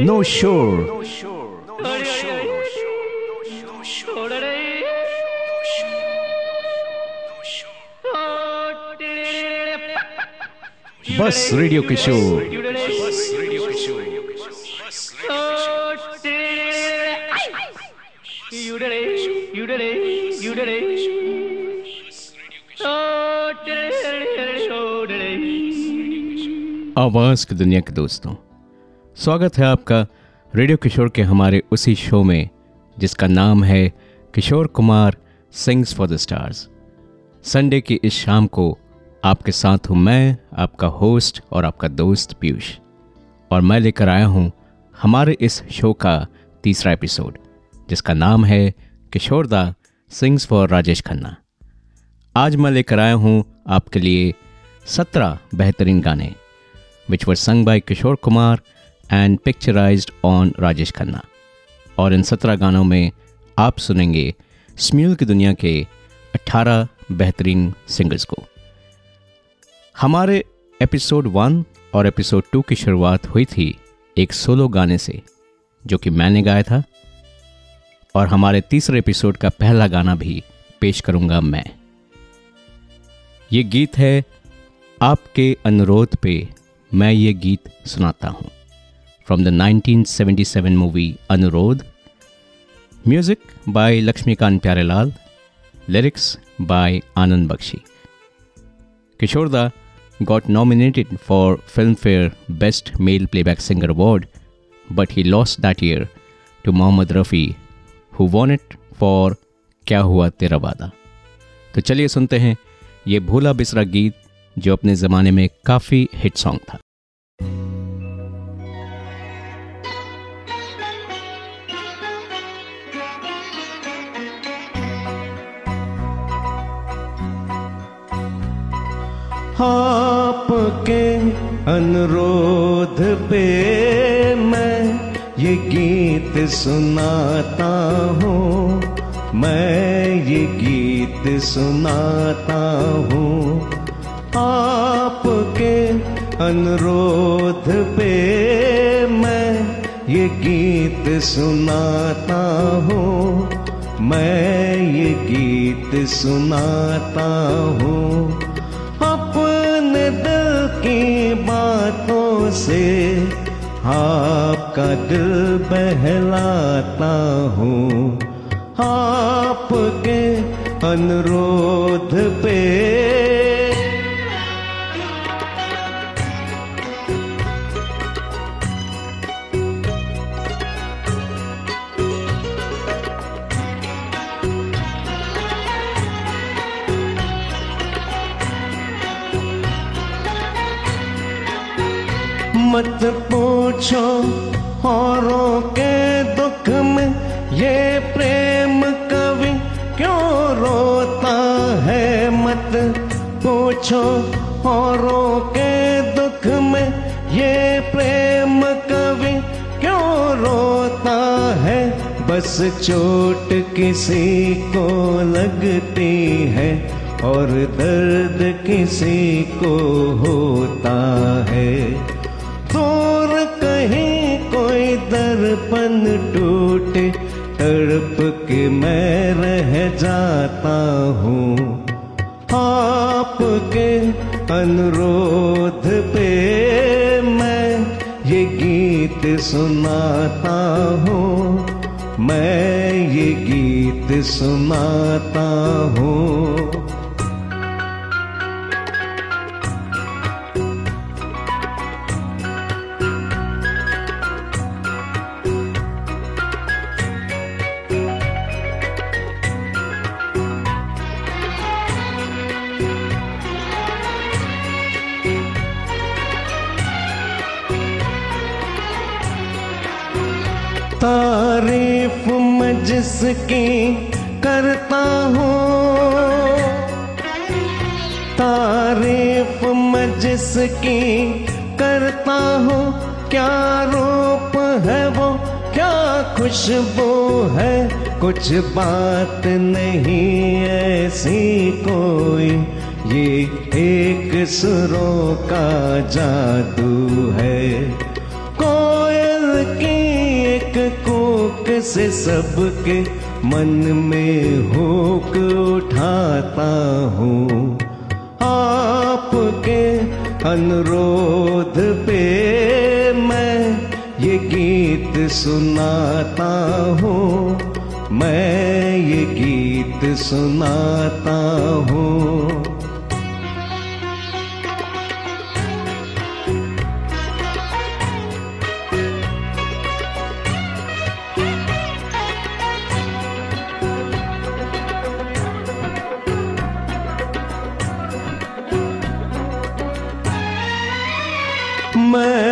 No shore. बस radio किशोर आवाज़ की दुनिया के दोस्तों। स्वागत है आपका रेडियो किशोर के हमारे उसी शो में, जिसका नाम है Kishore Kumar sings for the stars Sunday की इस शाम को आपके साथ हूँ मैं, आपका होस्ट और आपका दोस्त पीयूष। और मैं लेकर आया हूँ हमारे इस शो का तीसरा एपिसोड जिसका नाम है किशोर दा सिंग्स फॉर राजेश खन्ना। आज मैं लेकर आया हूँ आपके लिए सत्रह बेहतरीन गाने। Which were sung by Kishore Kumar and picturised on Rajesh Khanna और इन सत्रह गानों में आप सुनेंगे स्म्यूल की दुनिया के 18 बेहतरीन सिंगर्स को। हमारे एपिसोड वन और एपिसोड टू की शुरुआत हुई थी एक सोलो गाने से, जो कि मैंने गाया था। और हमारे तीसरे एपिसोड का पहला गाना भी पेश करूँगा मैं। ये गीत है आपके अनुरोध पे। मैं ये गीत सुनाता हूँ। From the 1977 movie Anurodh music by Laxmikant Pyarelal lyrics by Anand Bakshi Kishore Kishoreda got nominated for Filmfare best male playback singer award but he lost that year to Mohammed Rafi who won for क्या हुआ तेरा वादा तो चलिए सुनते हैं ये भोला बिसरा गीत, जो अपने ज़माने में काफ़ी हिट सॉन्ग था। आपके अनुरोध पे मैं ये गीत सुनाता हूँ। मैं ये गीत सुनाता हूँ। आपके अनुरोध पे मैं ये गीत सुनाता हूँ। मैं ये गीत सुनाता हूँ। से आपका दिल बहलाता हूँ। आपके अनुरोध पे पूछो औरों के दुख में ये प्रेम कवि क्यों रोता है? मत पूछो औरों के दुख में ये प्रेम कवि क्यों रोता है? बस चोट किसी को लगती है और दर्द किसी को होता है। दर्पण टूटे, तड़प के मैं रह जाता हूँ। आपके अनुरोध पे मैं ये गीत सुनाता हूँ। मैं ये गीत सुनाता हूँ। तारीफ़ मैं जिसकी करता हूँ। तारीफ़ मैं जिसकी करता हूँ। क्या रूप है वो? क्या खुशबू है? कुछ बात नहीं ऐसी कोई। ये एक सुरों का जादू है। कोयल की कोक से सबके मन में होक उठाता हूँ। आपके अनुरोध पे मैं ये गीत सुनाता हूँ। मैं ये गीत सुनाता हूँ।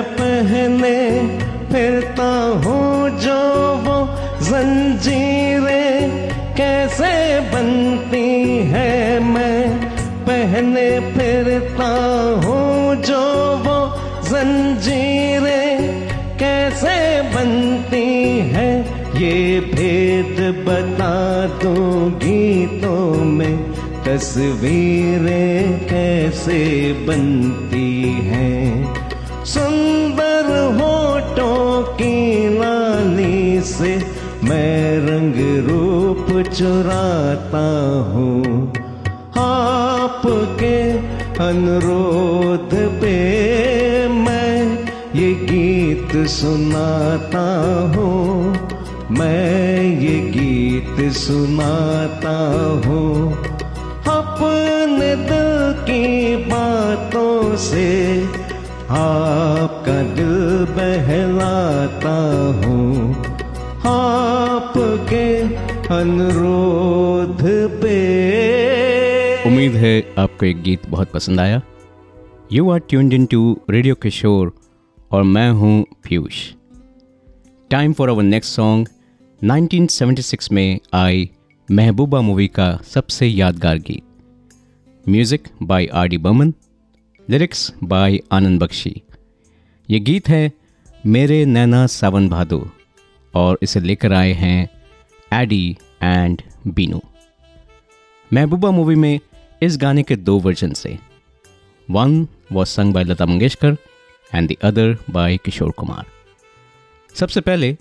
पहने फिरता हूँ जो वो जंजीरें कैसे बनती है मैं पहने फिरता हूँ जो वो जंजीरें कैसे बनती है। ये भेद बता दूँ गीतों में तस्वीरें कैसे बनती हैं। की लाली से मैं रंग रूप चुराता हूँ। आपके अनुरोध पे मैं ये गीत सुनाता हूँ। मैं ये गीत सुनाता हूँ। अपने दिल की बातों से आपका अनुरोध पे। उम्मीद है आपको एक गीत बहुत पसंद आया। You are tuned in to Radio Kishore और मैं हूँ Piyush. Time for our next song 1976 में आई महबूबा मूवी का सबसे यादगार गीत। Music by R D Burman lyrics by Anand Bakshi ये गीत है, मेरे नैना सावन भादो और इसे लेकर आए हैं Eddie and Binu Mehbooba movie में इस गाने के दो वर्जन से। One was sung by Lata Mangeshkar and the other by Kishore Kumar सबसे पहले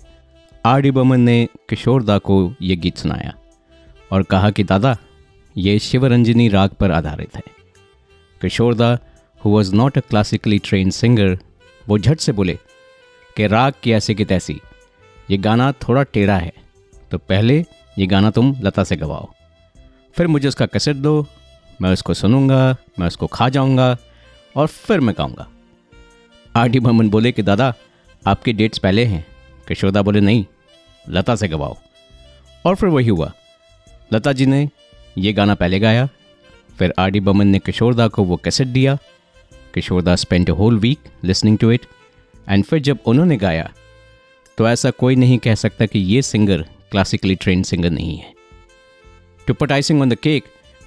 आर डी बमन ने किशोर दा को ये गीत सुनाया और कहा कि, दादा, ये शिवरंजनी राग पर आधारित है। Kishore da who was not a classically trained singer वो झट से बोले कि, राग की ऐसी की तैसी, ये गाना थोड़ा टेढ़ा है। तो पहले ये गाना तुम लता से गवाओ। फिर मुझे उसका कैसेट दो, मैं उसको सुनूँगा, मैं उसको खा जाऊँगा और फिर मैं गाऊँगा। आर डी बर्मन बोले कि, दादा, आपके डेट्स पहले हैं। किशोरदा बोले, नहीं, लता से गवाओ। और फिर वही हुआ। लता जी ने ये गाना पहले गाया, फिर आर डी बर्मन ने किशोरदा को वो कैसेट दिया। Kishoreda spent a whole week listening to it and फिर जब उन्होंने गाया तो ऐसा कोई नहीं कह सकता कि ये सिंगर क्लासिकली ट्रेन सिंगर नहीं है। To put icing on the cake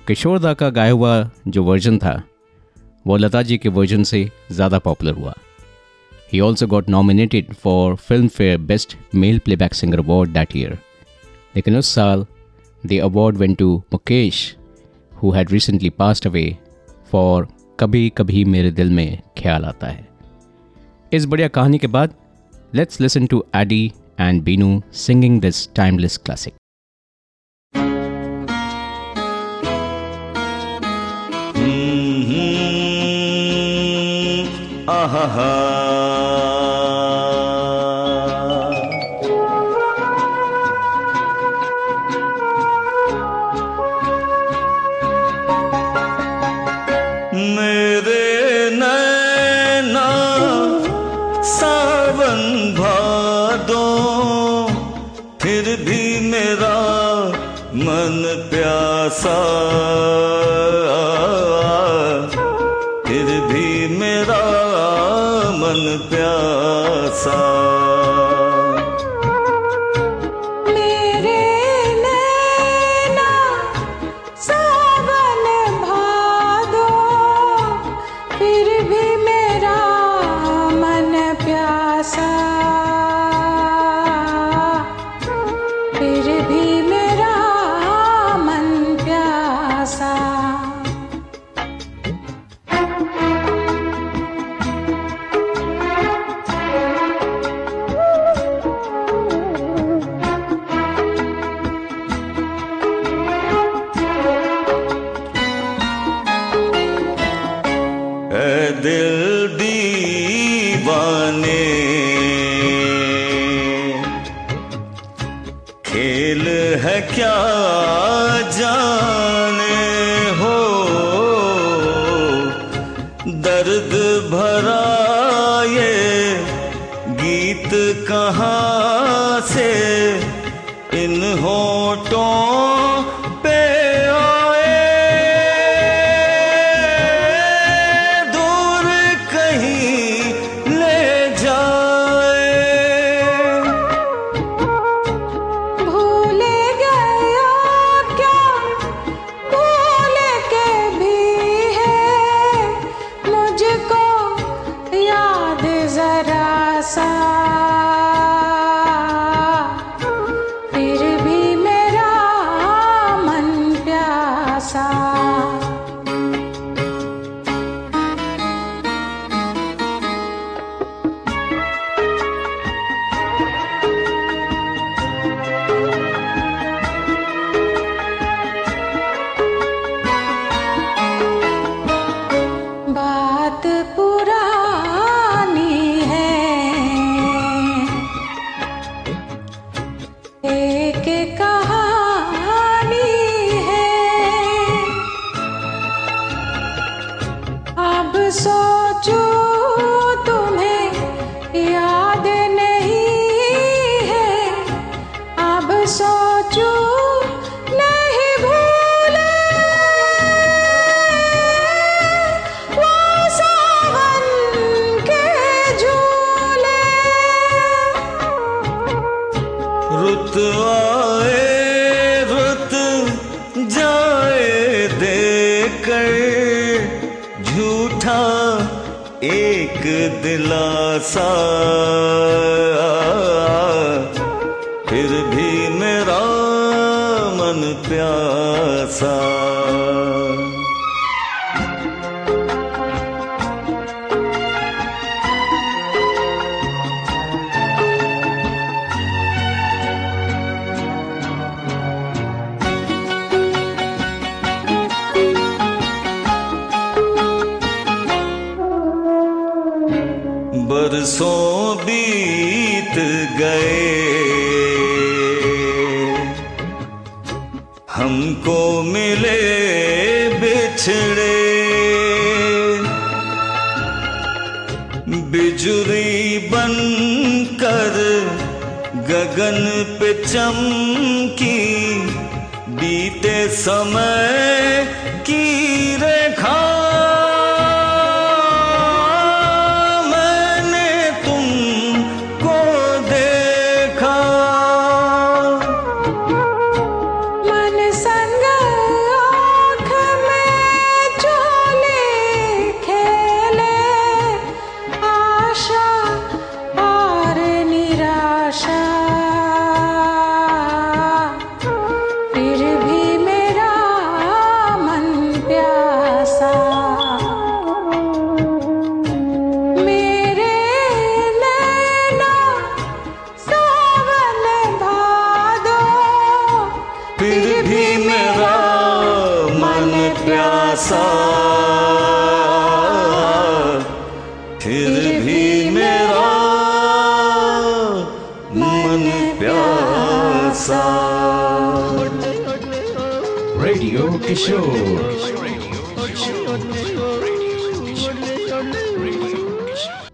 Kishoreda का गाया हुआ जो वर्जन था, वो लता जी के वर्जन से ज़्यादा पॉपुलर हुआ। He also got nominated for Filmfare best male playback singer award that year लेकिन उस साल the award went to Mukesh who had recently passed away for कभी कभी मेरे दिल में ख्याल आता है। इस बढ़िया कहानी के बाद let's listen to Eddie and Binu singing this timeless classic. Mm-hmm. Ah,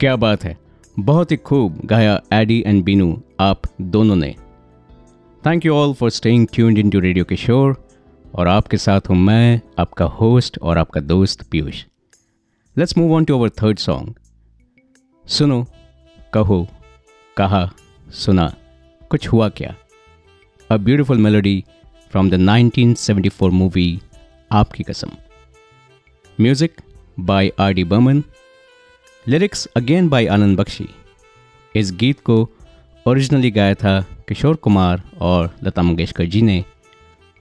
क्या बात है। बहुत ही खूब गाया एडी एंड बीनू आप दोनों ने। Thank you all for staying tuned in to Radio Kishore और आपके साथ हूँ मैं, आपका होस्ट और आपका दोस्त Piyush. Let's move on to our third song सुनो, कहो, कहा, सुना, कुछ हुआ क्या? A beautiful melody from the 1974 movie Aapki Kasam. Music by R D Burman lyrics again by Anand Bakshi इस गीत को ओरिजिनली गाया था किशोर कुमार और लता मंगेशकर जी ने।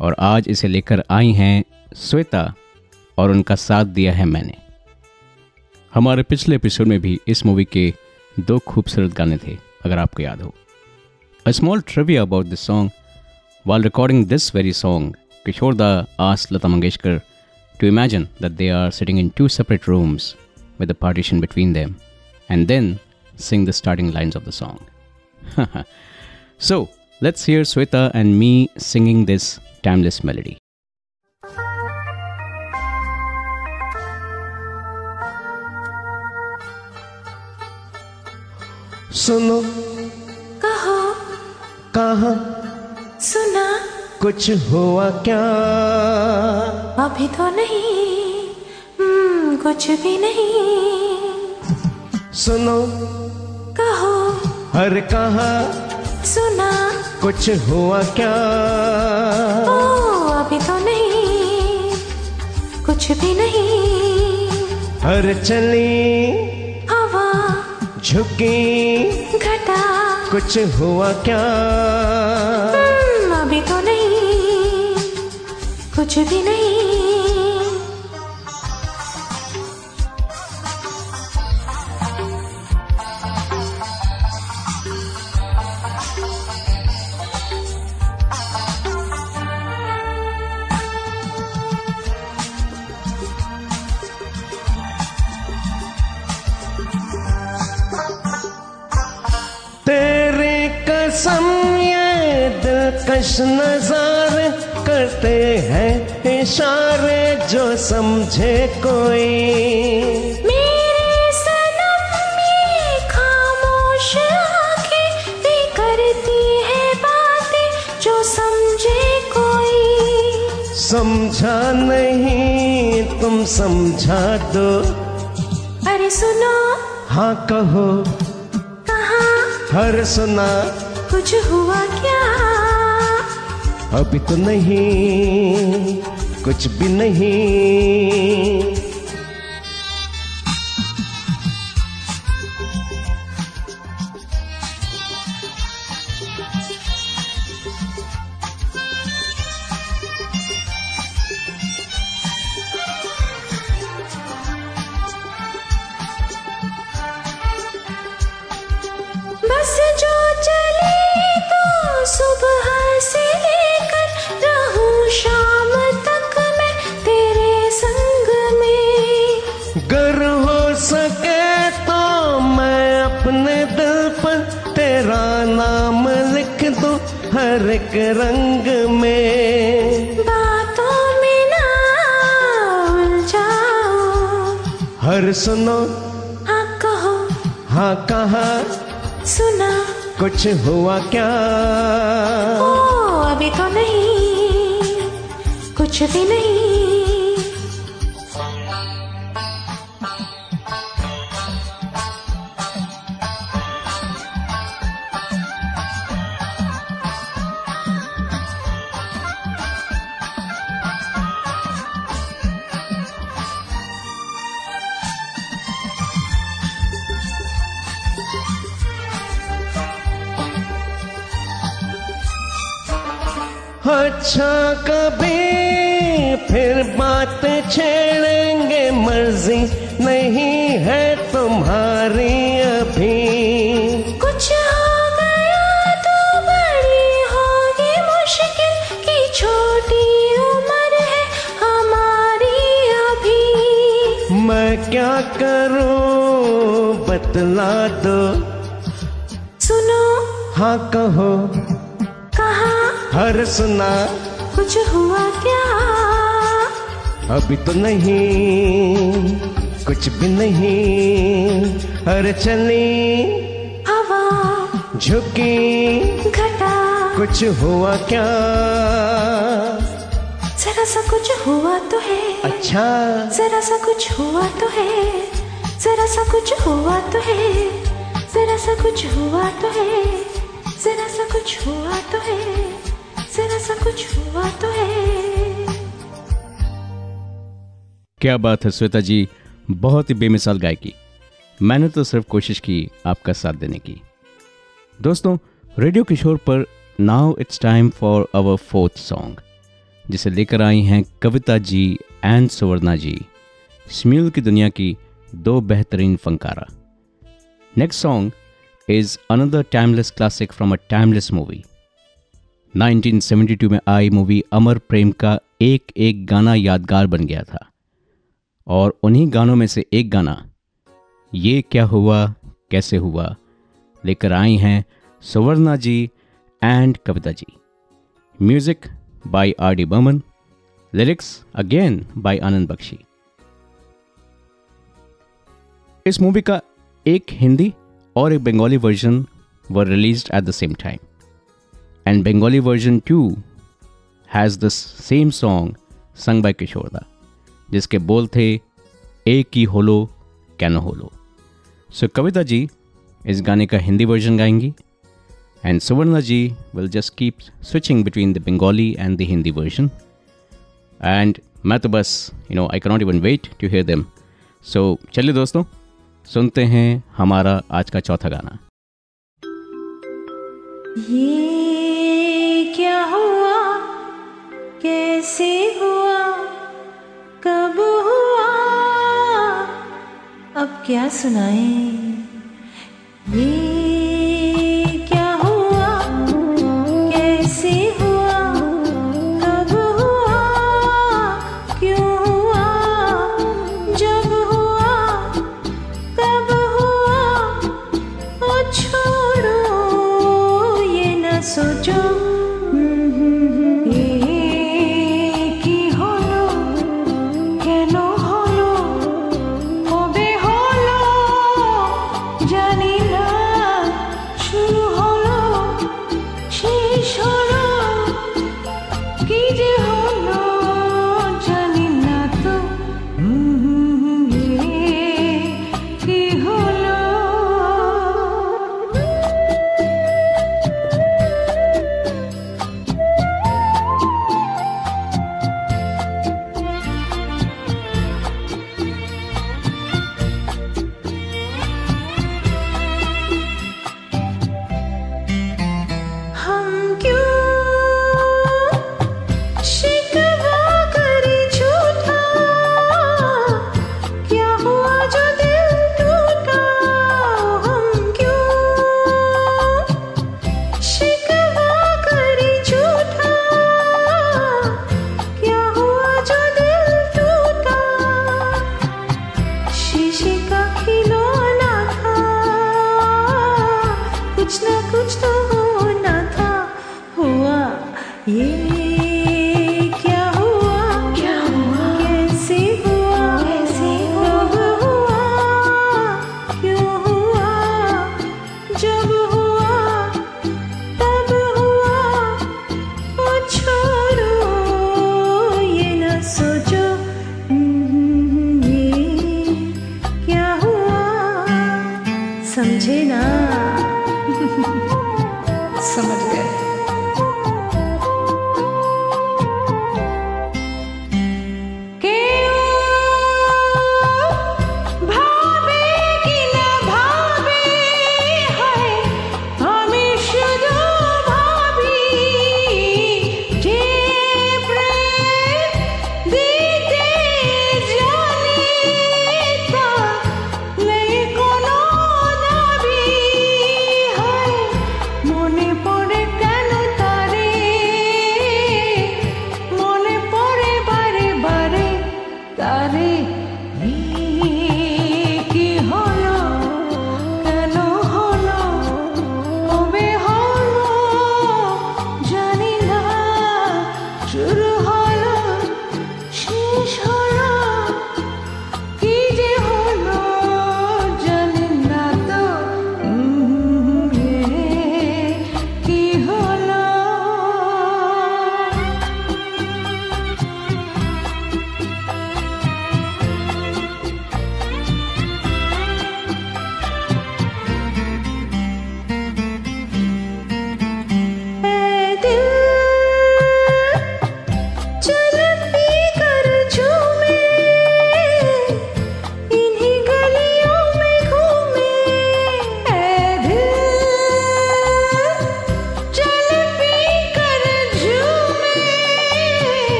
और आज इसे लेकर आई हैं श्वेता और उनका साथ दिया है मैंने। हमारे पिछले एपिसोड में भी इस मूवी के दो खूबसूरत गाने थे, अगर आपको याद हो। A small trivia about this song while recording this very song kishore da asked lata mangeshkar to imagine that they are sitting in two separate rooms. with a partition between them and then sing the starting lines of the song. so, let's hear Sweta and me singing this timeless melody. सुनो कहो कहा सुना कुछ हुआ क्या अभी तो नहीं हम्म, कुछ भी नहीं। सुनो। कहो। हर कहा सुना। कुछ हुआ क्या? ओ अभी तो नहीं। कुछ भी नहीं। हर चली। हवा। झुकी। घटा। कुछ हुआ क्या? हम्म, अभी तो नहीं। कुछ भी नहीं। दिलकश नजारे करते हैं इशारे जो समझे कोई। मेरे सनम ये खामोश आँखें करती है बातें जो समझे कोई। समझा नहीं तुम समझा दो। अरे सुनो। हाँ कहो। कहा? हर सुना। कुछ हुआ क्या? अभी तो नहीं कुछ भी नहीं। दूँ हर एक रंग में। बातों में ना उलझाओ हर सुनो। हाँ कहो। हाँ कहा। सुना। कुछ हुआ क्या? ओ अभी तो नहीं। कुछ भी नहीं। अच्छा कभी फिर बात छेड़ेंगे मर्ज़ी। नहीं है तुम्हारी अभी। कुछ हो गया तो बड़ी होगी मुश्किल की छोटी उम्र है हमारी अभी। मैं क्या करूँ बतला दो। सुनो। हाँ कहो। हर सुना। कुछ हुआ क्या? अभी तो नहीं कुछ भी नहीं। हर चली। हवा झुकी। घटा। कुछ हुआ क्या? जरा सा कुछ हुआ तो है। अच्छा। जरा सा कुछ हुआ तो है। जरा सा कुछ हुआ तो है। जरा सा कुछ हुआ तो है। जरा सा कुछ हुआ तो है। है। क्या बात है श्वेता जी? बहुत ही बेमिसाल गायकी। मैंने तो सिर्फ़ कोशिश की आपका साथ देने की। दोस्तों, रेडियो किशोर पर now it's time for our fourth song जिसे लेकर आई हैं Kavita ji and Suvarna ji. Smule की दुनिया की दो बेहतरीन फंकारा। Next song is another timeless classic from a timeless movie 1972 में आई मूवी अमर प्रेम का एक एक गाना यादगार बन गया था। और उन्हीं गानों में से एक गाना, ये क्या हुआ, कैसे हुआ, लेकर आई हैं Suvarna ji and Kavita ji. Music by R D Burman lyrics again by Anand Bakshi इस मूवी का एक हिंदी और एक Bengali version were released at the same time and Bengali version too has the same song sung by Kishoreda जिसके बोल थे, एक ही होलो canoe होलो? सो कविता जी इस गाने का Hindi version गाएँगी and Suvarna ji will just keep switching between the Bengali and the Hindi version and मैं तो बस you know I cannot even wait to hear them so चलिए दोस्तों, सुनते हैं हमारा आज का चौथा गाना। ये कैसे हुआ कब हुआ अब क्या सुनाए? ये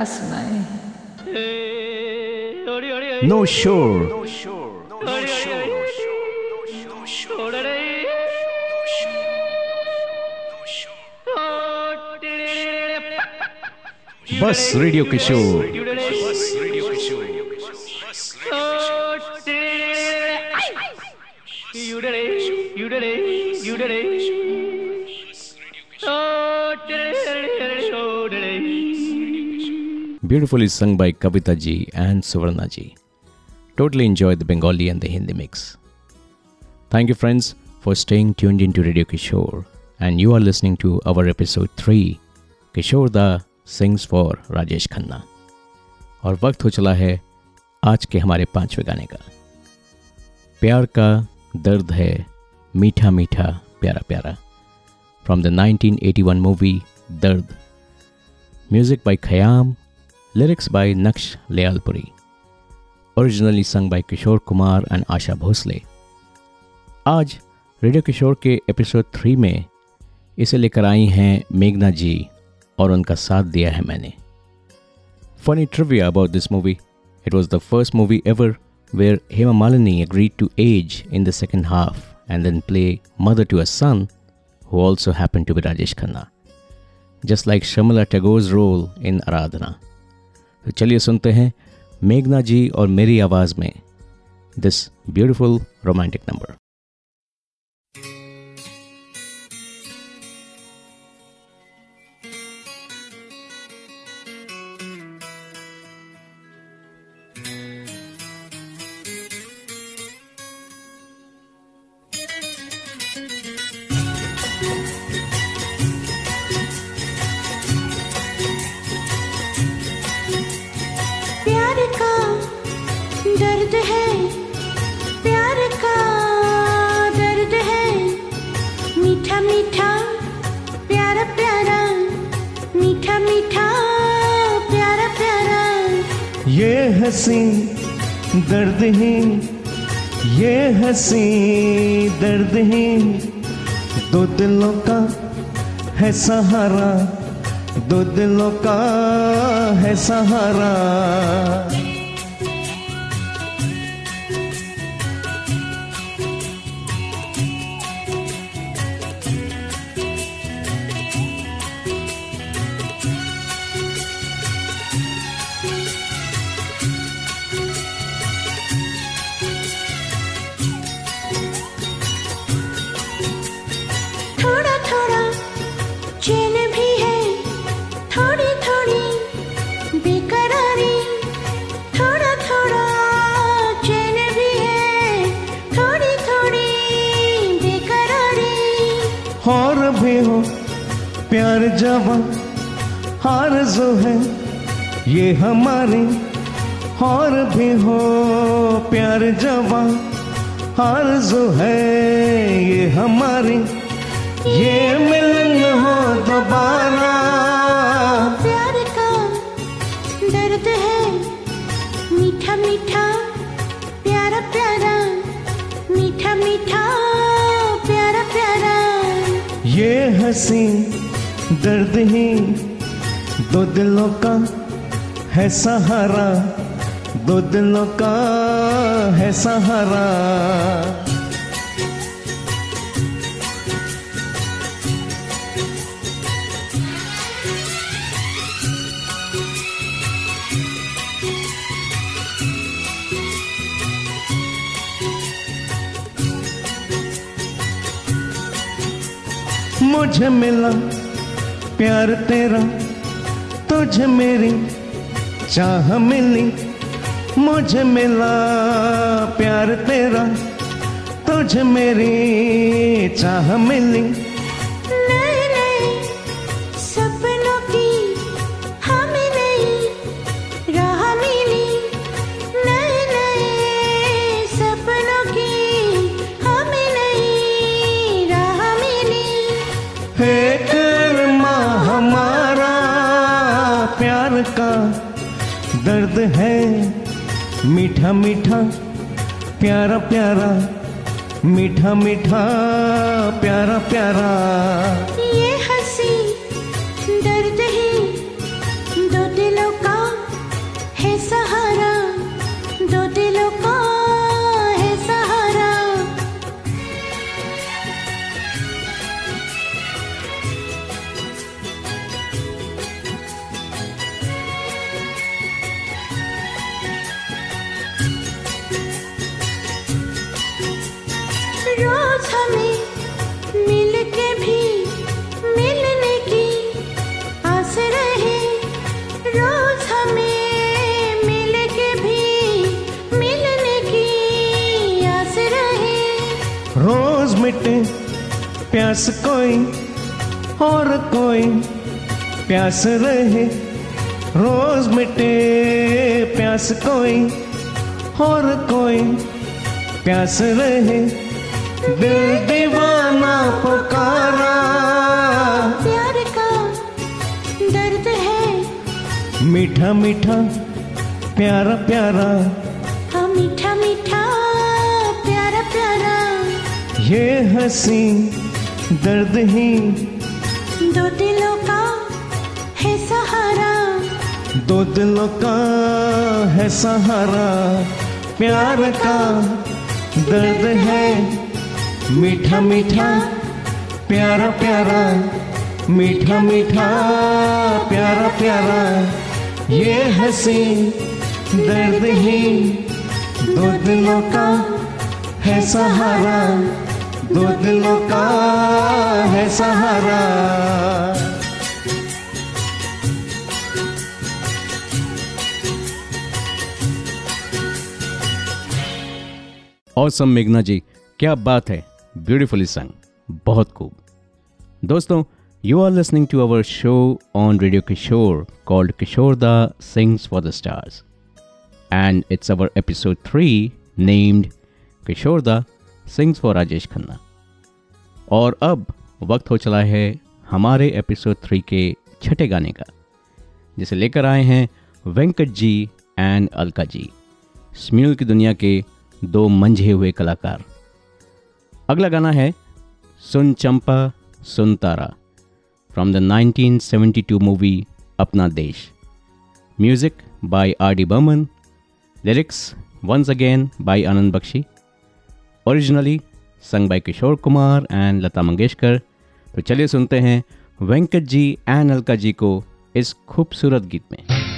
अब क्या सुनाए नो शोर बस radio Kishore Beautifully sung by Kavita ji and Suvarna ji. Totally enjoyed the Bengali and the Hindi mix. Thank you, friends, for staying tuned into Radio Kishore. And you are listening to our episode 3 Kishore Da Sings for Rajesh Khanna. और वक्त हो चला है आज के हमारे पाँचवें गाने का प्यार का दर्द है मीठा मीठा प्यारा प्यारा from the 1981 movie Dard music by Khayyam lyrics by Naqsh Lyallpuri originally sung by Kishore Kumar and Asha Bhosle आज रेडियो किशोर के एपिसोड थ्री में इसे लेकर आई हैं मेघना जी और उनका साथ दिया है मैंने funny trivia about this movie it was the first movie ever where Hema Malini agreed to age in the second half and then play mother to a son who also happened to be Rajesh Khanna, just like Shamala Tagore's role in Aradhana. तो चलिए सुनते हैं मेघना जी और मेरी आवाज़ में। This beautiful romantic number ये हसी दर्द ही, ये हसी दर्द ही। दो दिलों का है सहारा, दो दिलों का है सहारा। जवा हार जो है। ये हमारी और भी हो प्यार जवा हार जो है। ये हमारी ये मिलन हो दोबारा। प्यार का दर्द है मीठा मीठा प्यारा प्यारा मीठा मीठा प्यारा प्यारा। ये हँसी दर्द ही दो दिलों का है सहारा दो दिलों का है सहारा। मुझे मिला प्यार तेरा तुझे मेरी चाह मिली मुझे मिला प्यार तेरा तुझे मेरी चाह मिली। मीठा मीठा प्यारा प्यारा मीठा मीठा प्यारा प्यारा। मिटे प्यास कोई और कोई। प्यास रहे रोज मिटे प्यास कोई और कोई। प्यास रहे दिल दीवाना पुकारा। प्यार का दर्द है। मीठा मीठा प्यारा प्यारा। ये हँसी दर्द ही। दो दिलों का है सहारा। दो दिलों का है सहारा। प्यार का दर्द है। मीठा मीठा प्यारा प्यारा। मीठा मीठा प्यारा प्यारा। ये हँसी दर्द ही। दो दिलों का है सहारा। दो दिलों का है सहारा। औसम मेघना जी, क्या बात है? ब्यूटीफुली संग बहुत खूब। दोस्तों you are listening to our show on Radio Kishore called Kishore da sings for the stars and it's our episode three named Kishore da sings for Rajesh Khanna. और अब वक्त हो चला है हमारे एपिसोड थ्री के छठे गाने का, जिसे लेकर आए हैं वेंकट जी एंड अलका जी स्म्यूल की दुनिया के दो मंझे हुए कलाकार। अगला गाना है सुन चंपा, सुन तारा from the 1972 movie Apna Desh. Music by R D Burman lyrics once again by Anand Bakshi originally sung by Kishore Kumar and Lata Mangeshkar तो चलिए सुनते हैं वेंकट जी एंड अलका जी को इस खूबसूरत गीत में।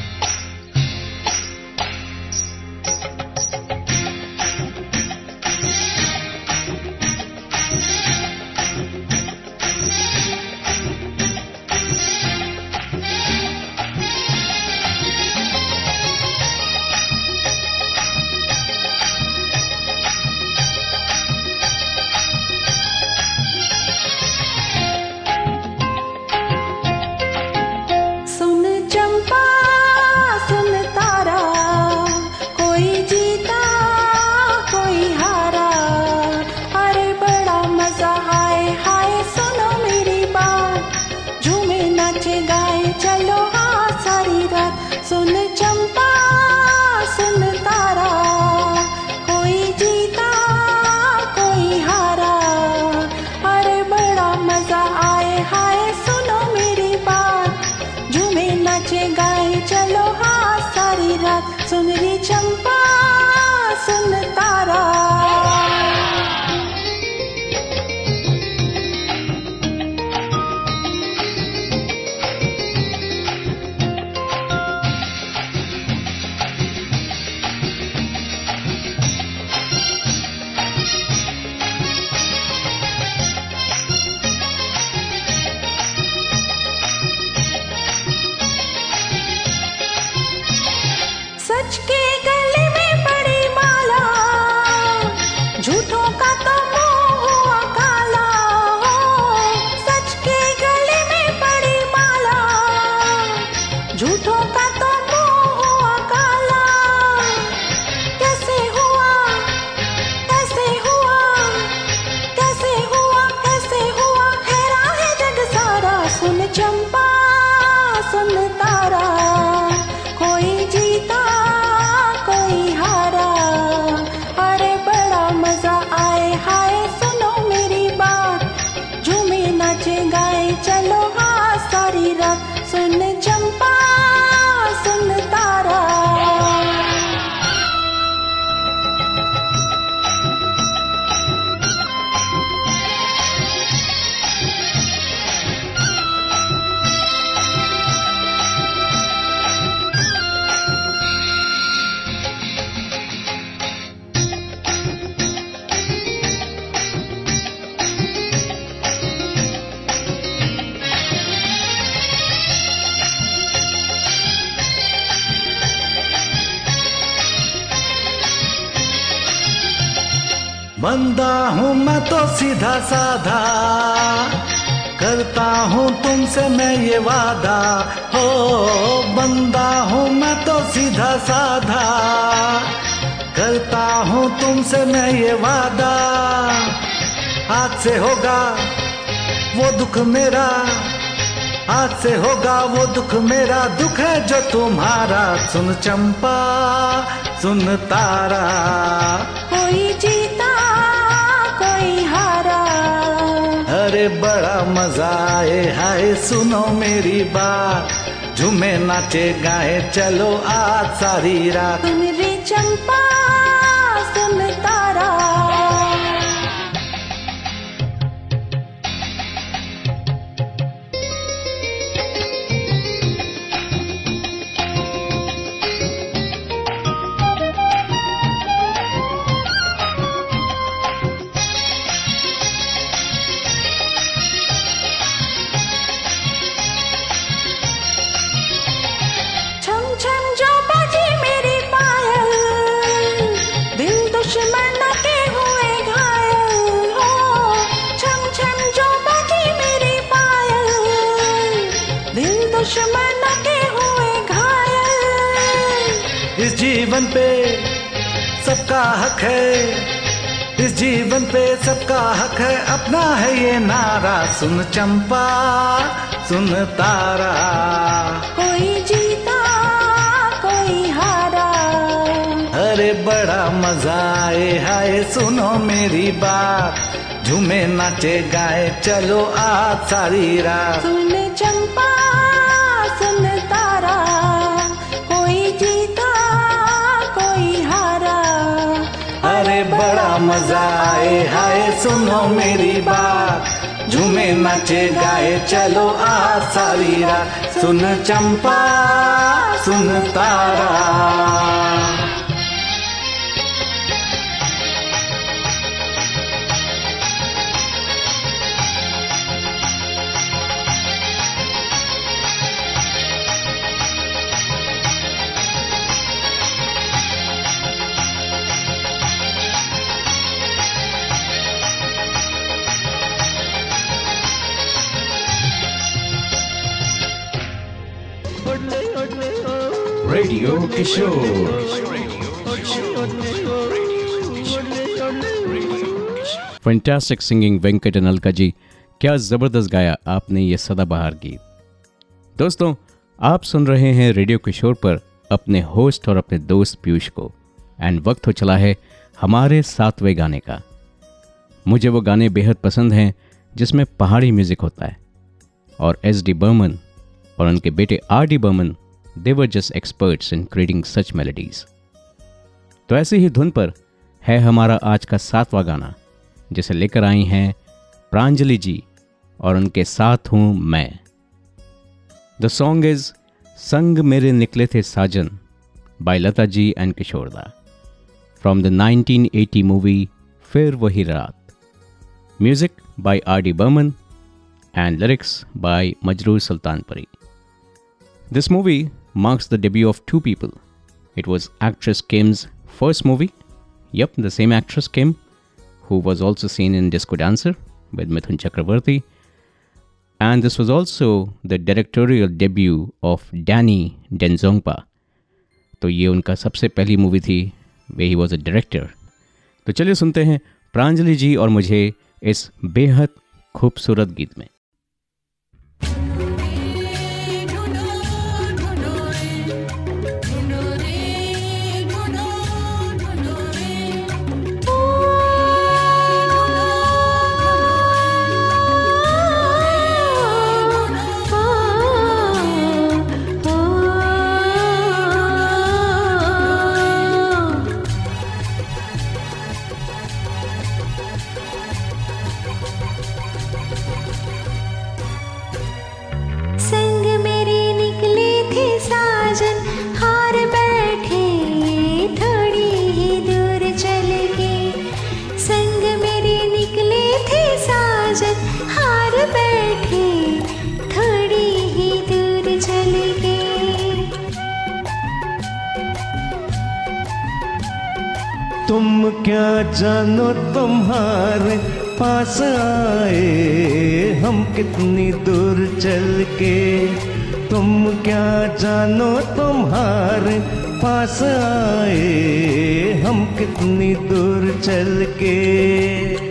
सीधा। करता हूँ तुमसे मैं ये वादा। हो, बंदा हूँ मैं तो सीधा साधा। करता हूँ तुमसे मैं ये वादा। हाथ से होगा वो दुख मेरा। आज से होगा वो दुख मेरा। दुख है जो तुम्हारा। सुन चंपा, सुन तारा। कोई जीता अरे बड़ा मज़ा आए हाय, सुनो मेरी बात। झूमे नाचे, गाए, चलो आज सारी रात। मेरे चंपा सुन चंपा सुन तारा। कोई जीता कोई हारा। अरे बड़ा मज़ा आए हाय सुनो मेरी बात। झूमे नाचे गाए चलो आज सारी रात। सुन चंपा सुन तारा। कोई जीता कोई हारा। अरे बड़ा मज़ा आए हाय सुनो मेरी बात। झूमे नाचे गाए चलो आज सारी सुन चंपा सुन Tara. Radio Kishore fantastic singing Venkat अनलका ji क्या ज़बरदस्त गाया आपने ये सदाबहार गीत। दोस्तों, आप सुन रहे हैं रेडियो किशोर पर अपने होस्ट और अपने दोस्त पीयूष को। एंड वक्त हो चला है हमारे सातवें गाने का। मुझे वो गाने बेहद पसंद हैं जिसमें पहाड़ी म्यूज़िक होता है। और एस डी बर्मन और उनके बेटे R D Burman they were just experts in creating such melodies तो ऐसी ही धुन पर है हमारा आज का सातवां गाना, जिसे लेकर आई हैं प्रांजलि जी और उनके साथ हूँ मैं। द सॉन्ग इज़ संग मेरे निकले थे साजन by Lata ji and Kishoreda from the 1980 movie Phir Wahi Raat music by R D Burman and lyrics by Majroor Sultanpuri. This movie marks the debut of two people. It was actress Kim's first movie. Yep, the same actress Kim, who was also seen in Disco Dancer with Mithun Chakravarti. And this was also the directorial debut of Danny Denzongpa. तो ये उनका सबसे पहली movie थी वे he was a director तो चलिए सुनते हैं प्रांजलि जी और मुझे इस बेहद खूबसूरत गीत में क्या जानो तुम्हारे पास आए? हम कितनी दूर चल के? तुम क्या जानो तुम्हारे पास आए? हम कितनी दूर चल के?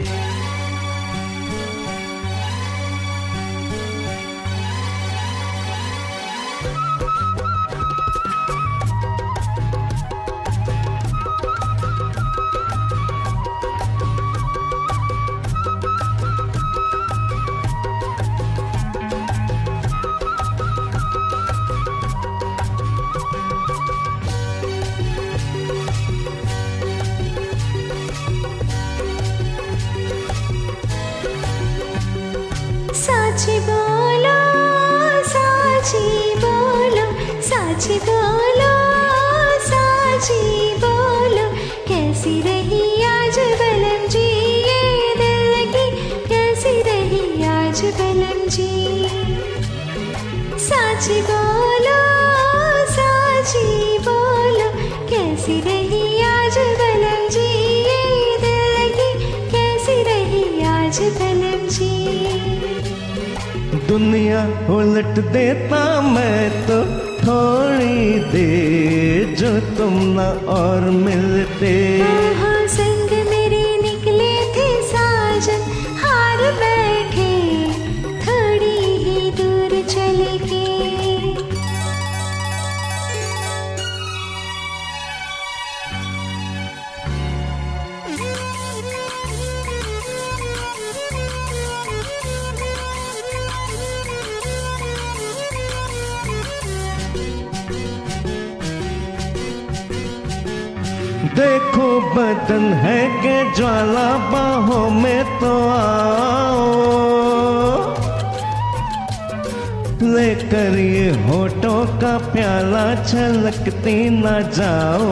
ना जाओ।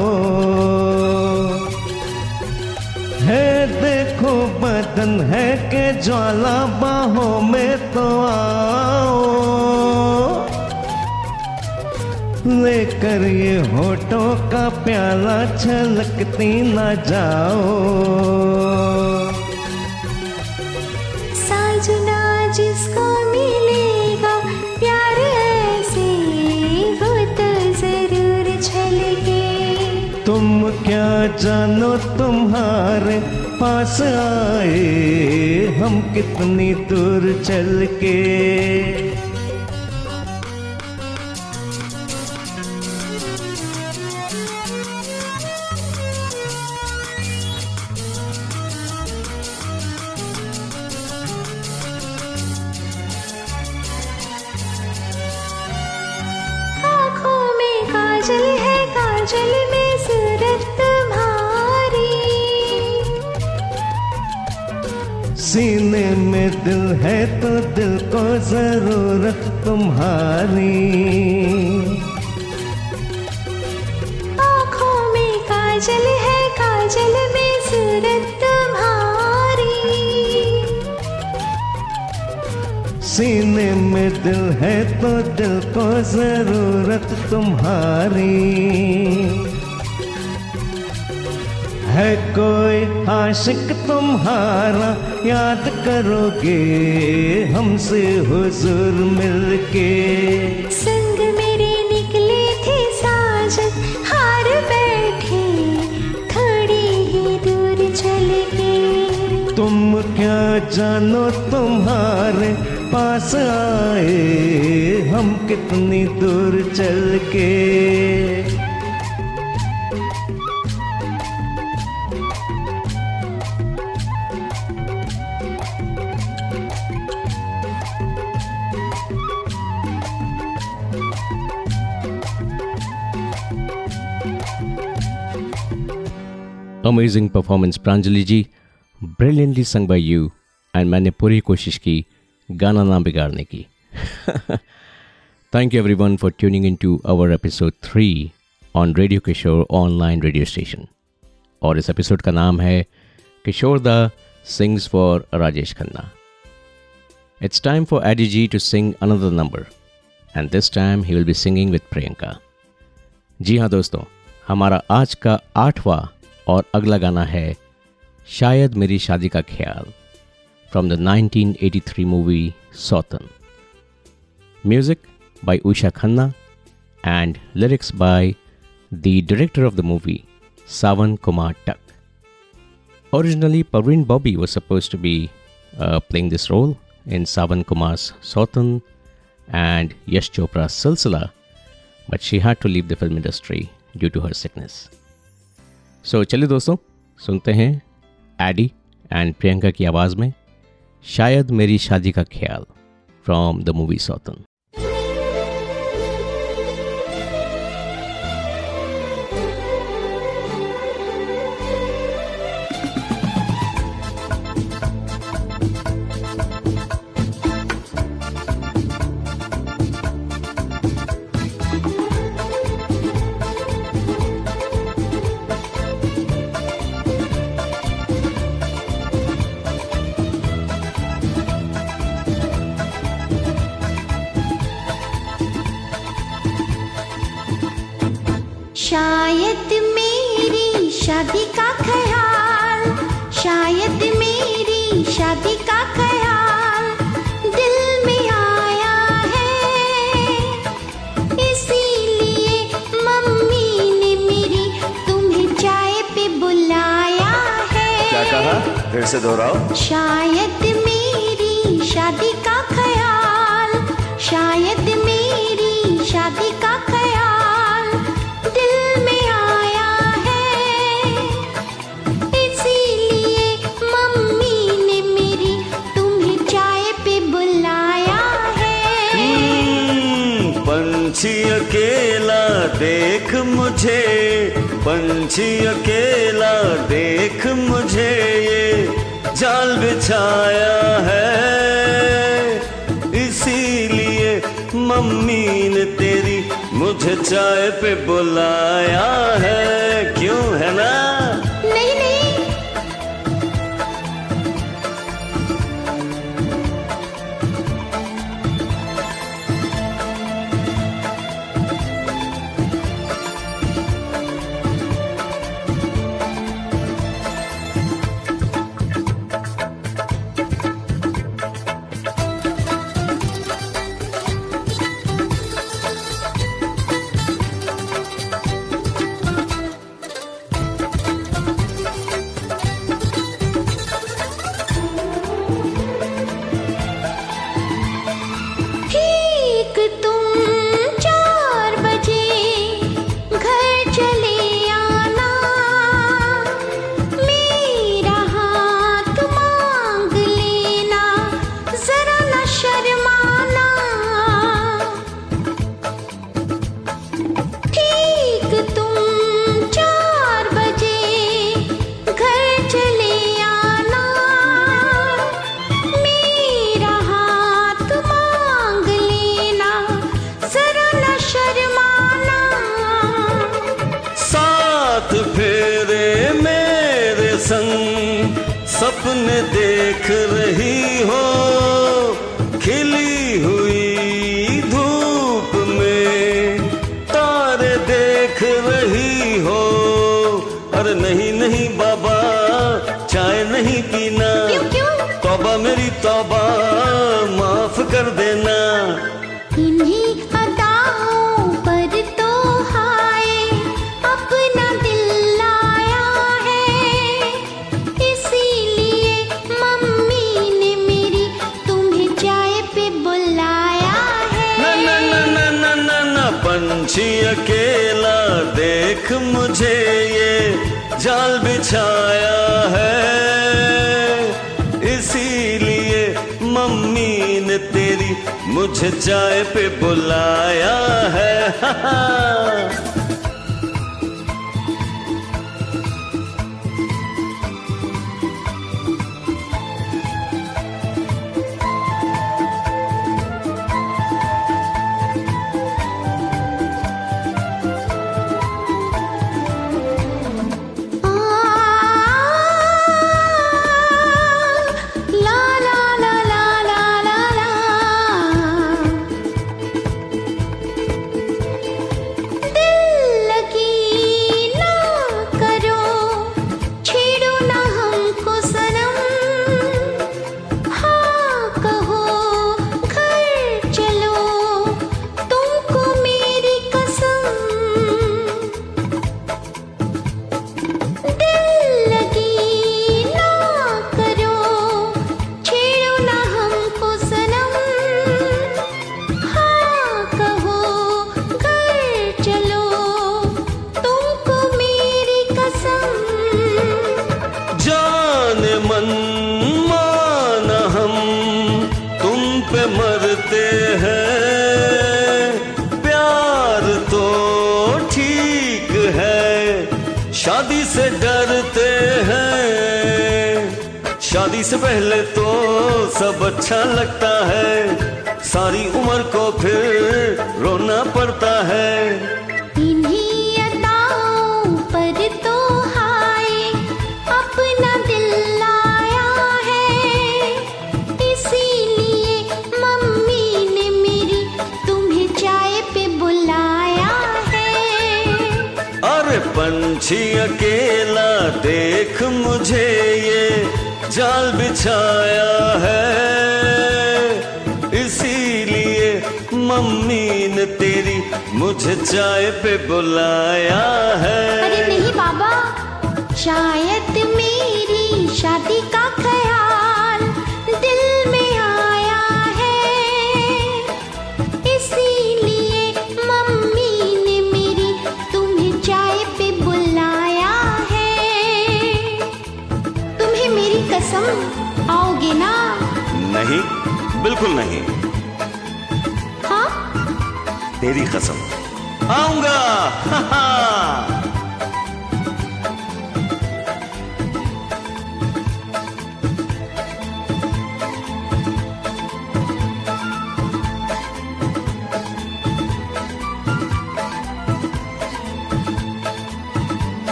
है देखो बदन है के ज्वाला बाहों में तो आओ। लेकर ये होठों का प्याला छलकती ना जाओ। जानो तुम्हारे पास आए हम कितनी दूर चल के। दिल है तो दिल को ज़रूरत तुम्हारी। आँखों में काजल है काजल में सूरत तुम्हारी। सीने में दिल है तो दिल को ज़रूरत तुम्हारी। है कोई आशिक तुम्हारा याद करोगे हमसे हुजूर मिलके। संग मेरे निकले थे साजन हार बैठे थोड़ी ही दूर चले गए। तुम क्या जानो तुम्हारे पास आए हम कितनी दूर चल के। Amazing performance Pranjali ji brilliantly sung by you and मैंने पूरी कोशिश की, गाना ना बिगाड़ने की. Thank you everyone for tuning in to our episode three on Radio Kishore online radio station और इस एपिसोड का नाम है Kishore da sings for Rajesh Khanna it's time for Eddie ji to sing another number and this time he will be singing with Priyanka ji हाँ दोस्तों, हमारा आज का आठवां और अगला गाना है, शायद मेरी शादी का ख्याल from the 1983 movie Sautan music by Usha Khanna and lyrics by the director of the movie Sawan Kumar Tak originally Parveen Babi was supposed to be playing this role in Sawan Kumar Sautan and Yash Chopra Silsila but she had to leave the film industry due to her sickness So, चलिए दोस्तों, सुनते हैं Eddie and Priyanka की आवाज़ में शायद मेरी शादी का ख्याल फ्रॉम द मूवी सौतन से दोहराओ। शायद मेरी शादी का ख्याल शायद मेरी शादी का ख्याल दिल में आया है। इसीलिए मम्मी ने मेरी तुम्हें चाय पे बुलाया है। हम्म, पंछी अकेला देख मुझे पंछी अकेला देख मुझे ये जाल बिछाया है। इसीलिए मम्मी ने तेरी मुझे चाय पे बुलाया है। क्यों है ना? रही हो अरे नहीं नहीं बाबा चाय नहीं पीना। क्यों क्यों? तौबा मेरी तौबा। बिछाया है। इसीलिए मम्मी ने तेरी मुझे चाय पे बुलाया है। आ,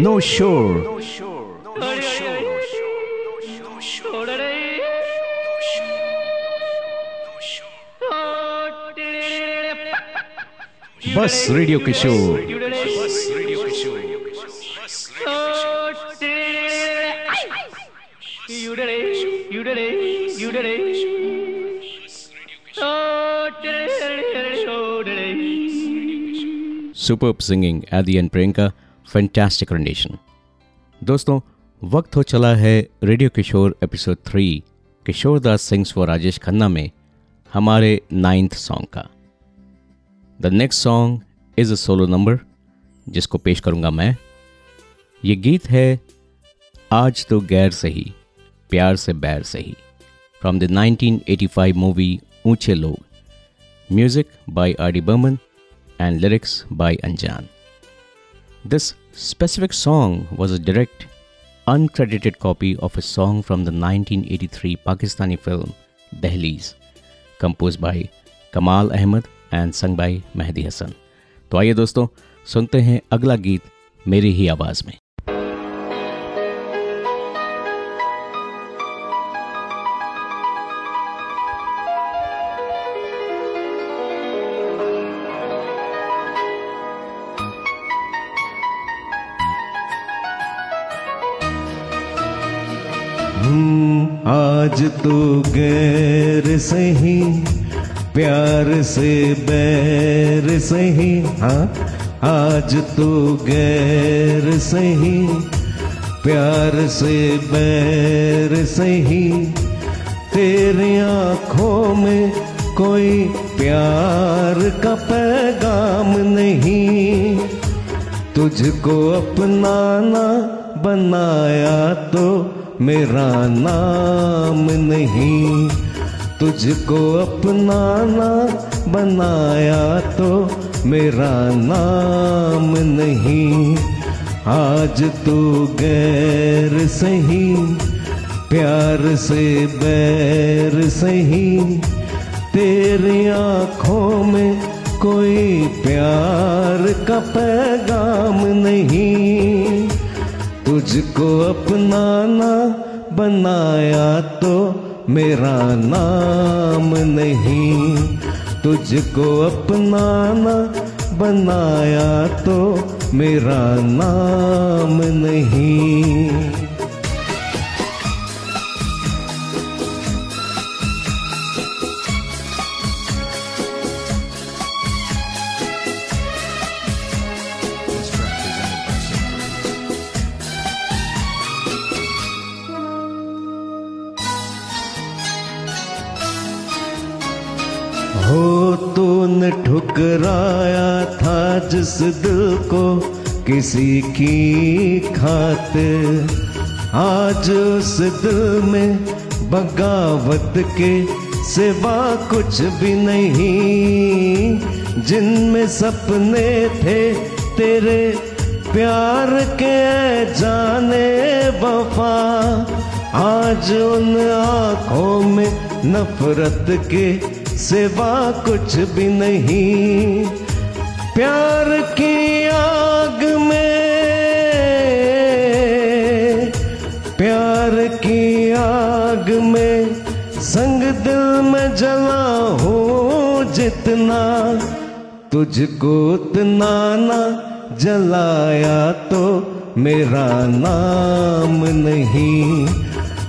No Shore. बस radio Kishore super singing at and Priyanka Fantastic rendition. दोस्तों, वक्त हो चला है Radio Kishore episode three Kishore da sings for Rajesh Khanna में हमारे नाइन्थ सॉन्ग का। The next song is a solo number जिसको पेश करूँगा मैं। ये गीत है, आज तो गैर सही, प्यार से बैर सही from the 1985 movie Unche Log. Music by R D Burman and lyrics by Anjan. This specific song was a direct, uncredited copy of a song from the 1983 Pakistani film Dehlis composed by Kamal Ahmed and sung by Mehdi Hassan. तो आइए दोस्तों सुनते हैं अगला गीत मेरी ही आवाज़ में आज तो गैर सही, प्यार से बैर सही हाँ आज तो गैर सही, प्यार से बैर सही, तेरी आँखों में कोई प्यार का पैगाम नहीं, तुझको अपनाना, बनाया तो मेरा नाम नहीं, तुझको अपना ना बनाया तो मेरा नाम नहीं। आज तो गैर सही, प्यार से बैर सही, तेरी आँखों में कोई प्यार का पैगाम नहीं। तुझको अपना ना बनाया तो मेरा नाम नहीं। तुझको अपना ना बनाया तो मेरा नाम नहीं। तूने ठुकराया था जिस दिल को किसी की खातिर। आज उस दिल में बगावत के सिवा कुछ भी नहीं। जिनमें सपने थे तेरे, प्यार के जाने वफा। आज उन आँखों में नफरत के सिवा कुछ भी नहीं। प्यार की आग में, प्यार की आग में संग दिल में जला हो जितना। तुझको उतना ना जलाया तो मेरा नाम नहीं।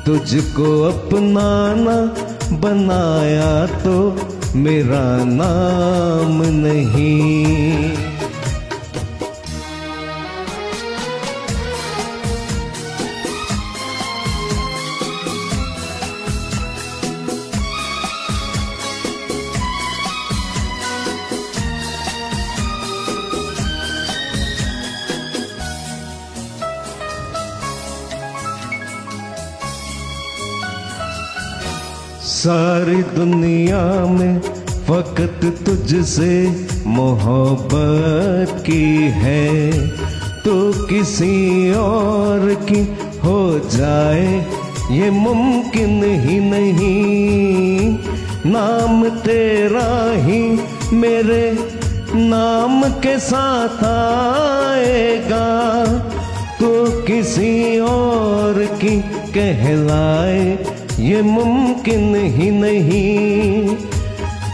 तुझको अपनाना बनाया तो मेरा नाम नहीं। सारी दुनिया में फकत तुझसे मोहब्बत की है। तो किसी और की हो जाए, ये मुमकिन ही नहीं। नाम तेरा ही मेरे नाम के साथ आएगा। तो किसी और की कहलाए ये मुमकिन ही नहीं।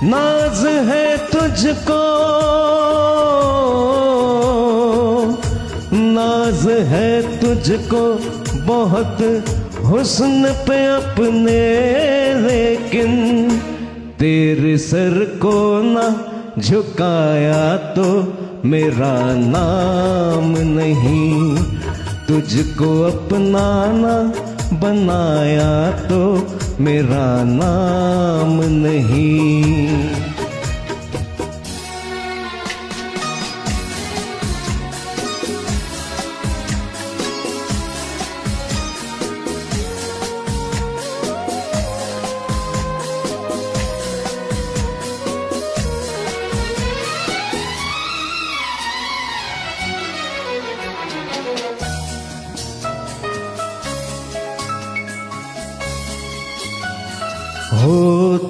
नाज है तुझको। नाज है तुझको बहुत हुस्न पे अपने, लेकिन तेरे सर को ना झुकाया तो मेरा नाम नहीं। तुझको अपनाना बनाया तो मेरा नाम नहीं।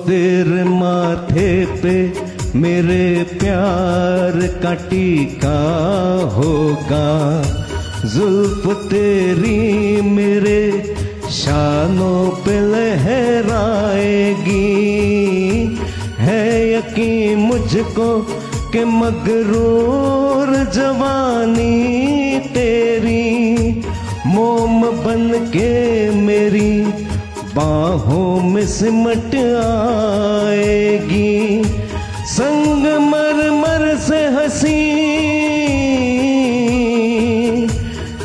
तेरे माथे पे मेरे प्यार का टीका होगा। जुल्फ तेरी मेरे शानों पे लहराएगी। है यकीन मुझको कि मगरूर जवानी तेरी मोम बन के मेरी बाहों में सिमट आएगी, संग मर मर से हँसी।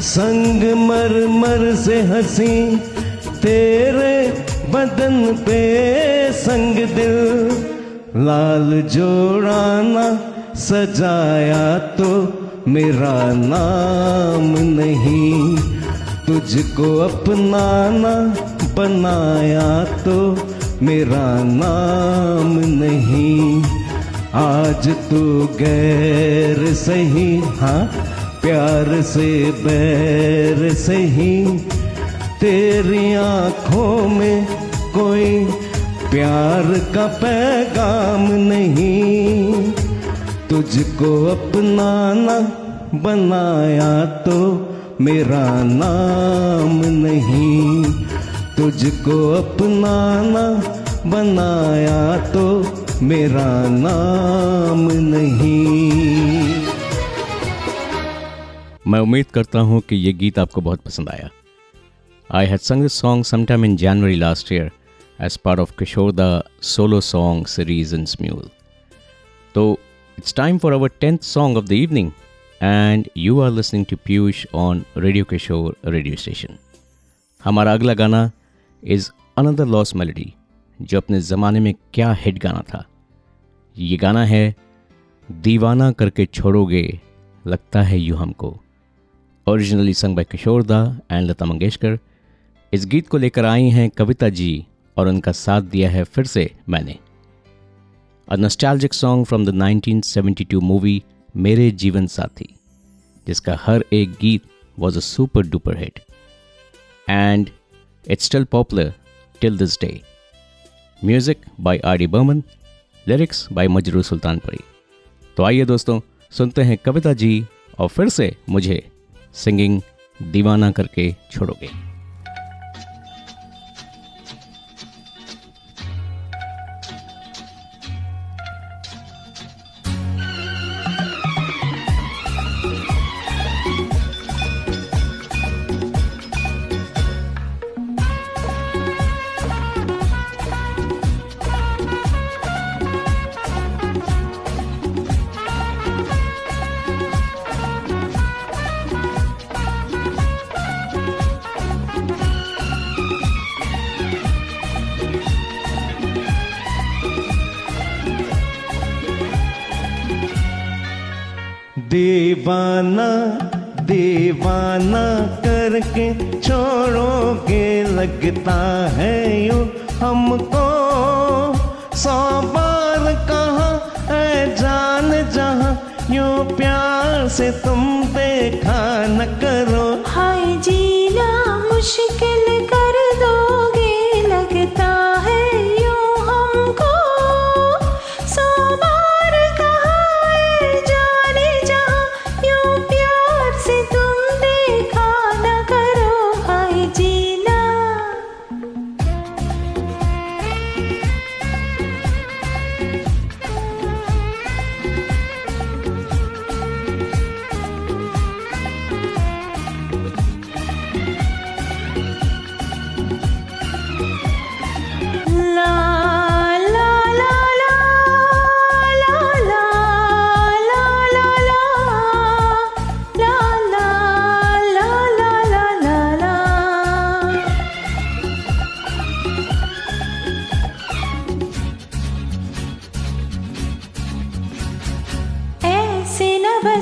संग मर मर से हँसी, तेरे बदन पे संग दिल। लाल जोड़ाना सजाया तो मेरा नाम नहीं। तुझको अपनाना, बनाया तो मेरा नाम नहीं। आज तू गैर सही हाँ प्यार से बैर सही। तेरी आँखों में कोई प्यार का पैगाम नहीं। तुझको अपनाना, बनाया तो मेरा नाम नहीं, तुझको अपनाना बनाया तो मेरा नाम नहीं। मैं उम्मीद करता हूँ कि ये गीत आपको बहुत पसंद आया। I had sung this song sometime in January last year as part of Kishore da solo song series in Smule तो it's time for our tenth song of the evening and you are listening to Piyush on Radio Kishore radio station हमारा अगला गाना is another lost melody जो अपने ज़माने में क्या hit गाना था। ये गाना है, दीवाना करके छोड़ोगे, लगता है यू हमको। ओरिजिनली संग बाय किशोर दा एंड लता मंगेशकर इस गीत को लेकर आई हैं कविता जी और उनका साथ दिया है फिर से मैंने। A nostalgic song from the 1972 movie Mere Jeevan Saathi, जिसका हर एक गीत was a super duper hit and it's still popular till this day music by R D Burman lyrics by Majrooh Sultanpuri तो आइए दोस्तों, सुनते हैं कविता जी और फिर से मुझे सिंगिंग दीवाना करके छोड़ोगे। दीवाना दीवाना करके छोड़ोगे लगता है यू हमको। सौ बार कहा है जान जहाँ, यू प्यार से तुम देखा न करो। हाय जीना मुश्किल कर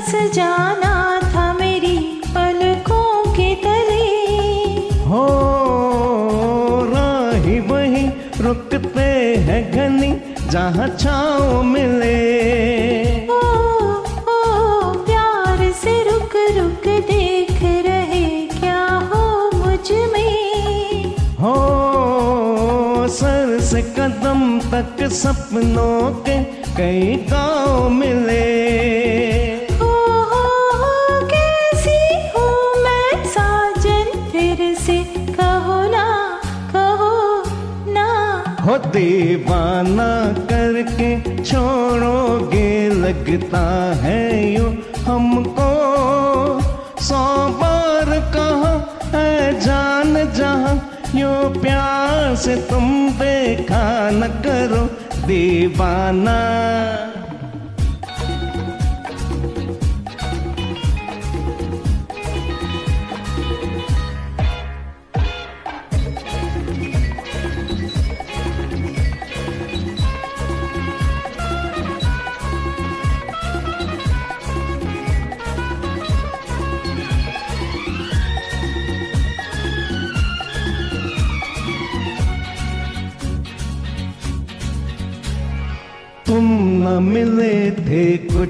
बस जाना था मेरी पलकों के तले। हो राही वही रुकते हैं घनी जहाँ छाँव मिले। ओ ओ प्यार से रुक रुक देख रहे क्या हो मुझमें? हो सर से कदम तक सपनों के कई गाँव मिले। दीवाना करके छोड़ोगे लगता है यू हमको। सौ बार कहा है जान जहा, यो प्यार से तुम देखा न करो दीवाना।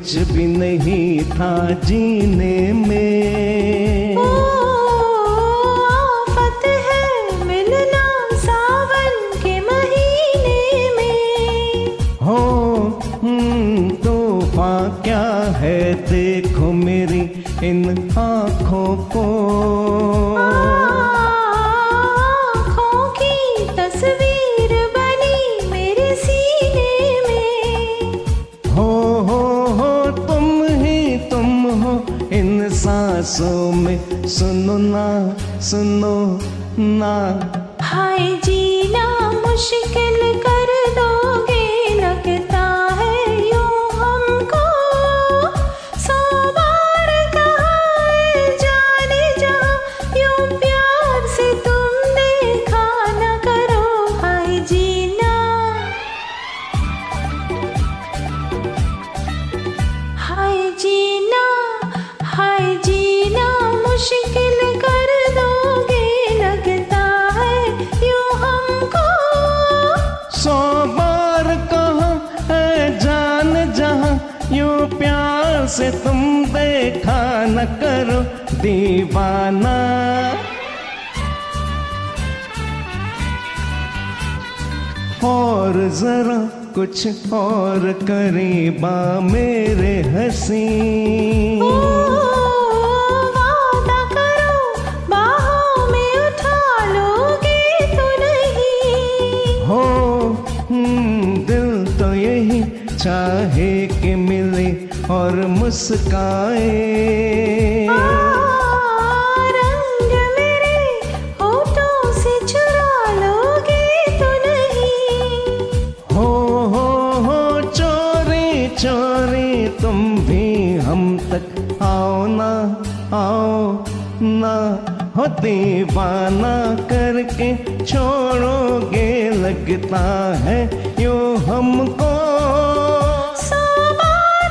कुछ भी नहीं था जीने में। कुछ और करें मेरे चोरी तुम भी हम तक आओ ना आओ ना। हो दीवाना करके छोड़ोगे लगता है यूँ हमको। सौ बार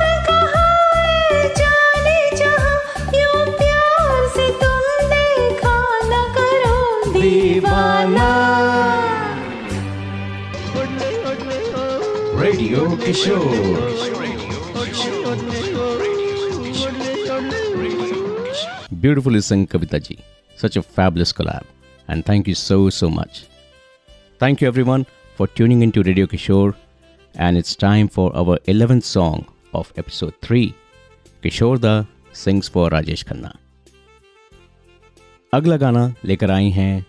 Beautifully sung Kavita ji. Such a fabulous collab. And thank you so, so much. Thank you everyone for tuning into Radio Kishore. And it's time for our 11th song of episode 3. Kishore Da sings for Rajesh Khanna. अगला गाना लेकर आई हैं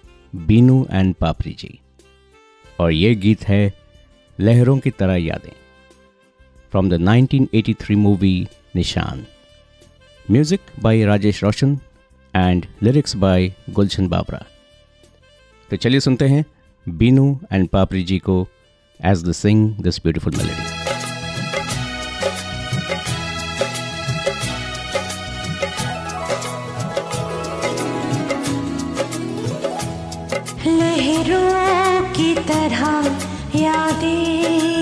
Binu and Papri जी और ये गीत है लहरों की तरह यादें from the 1983 movie Nishaan music by Rajesh Roshan and lyrics by Gulshan Bawra तो चलिए सुनते हैं बीनू एंड पापरी जी को as they sing this beautiful melody लहरों की तरह यादें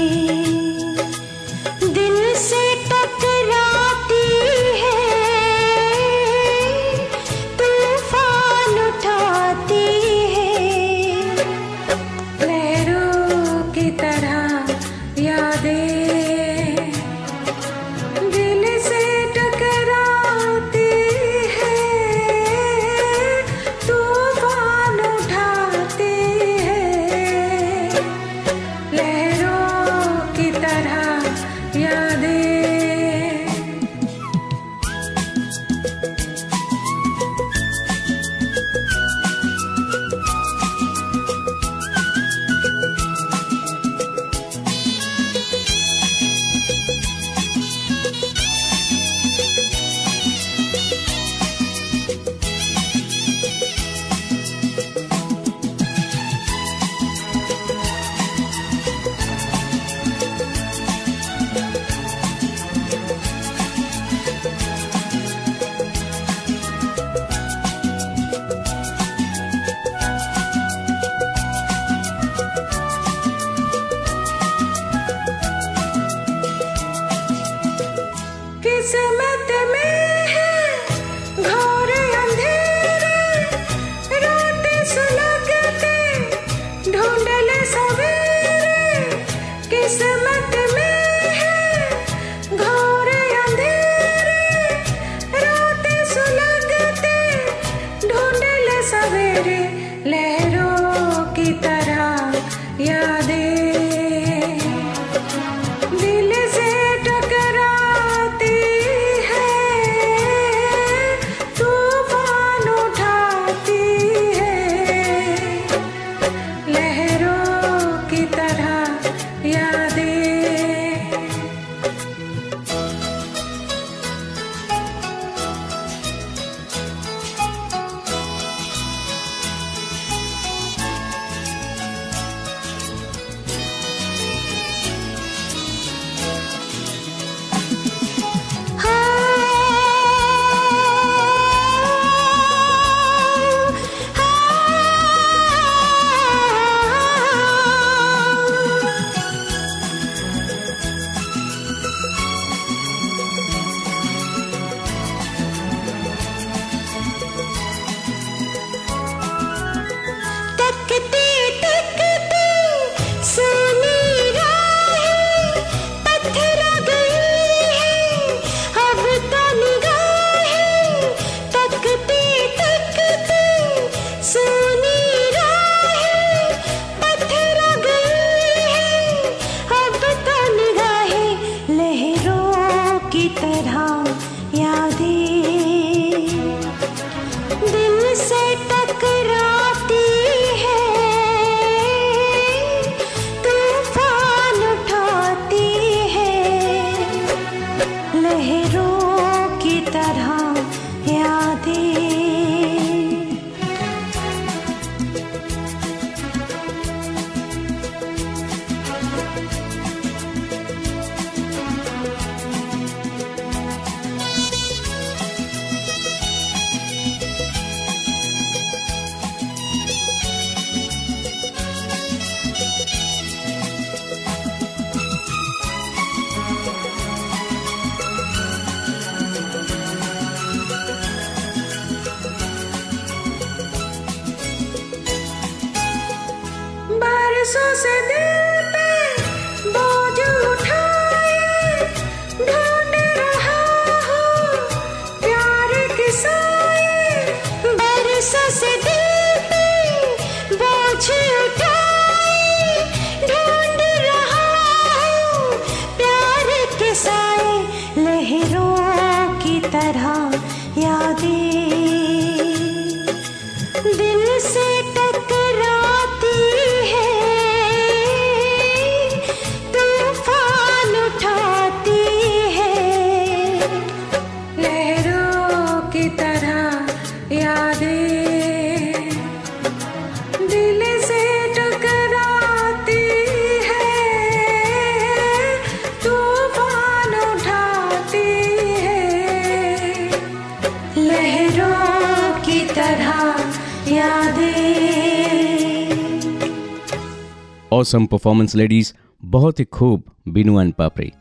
ऑसम परफॉर्मेंस लेडीज़ बहुत ही खूब, बीनू एंड पापड़ी।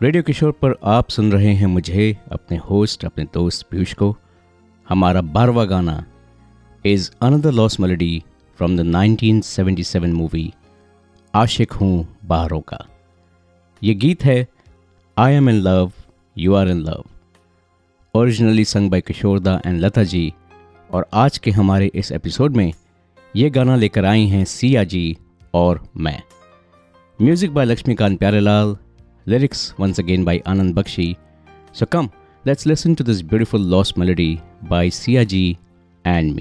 रेडियो किशोर पर आप सुन रहे हैं मुझे, अपने होस्ट अपने दोस्त पीयूष को। हमारा बारवा गाना is another lost melody from the 1977 movie Aashiq Hoon Baharon Ka. ये गीत है I am in love you are in love originally sung by Kishoreda and Lata ji, और आज के हमारे इस एपिसोड में ये गाना लेकर आई हैं सिया जी और मैं music by Laxmikant Pyarelal lyrics once again by Anand Bakshi so come let's listen to this beautiful lost melody by Siya ji and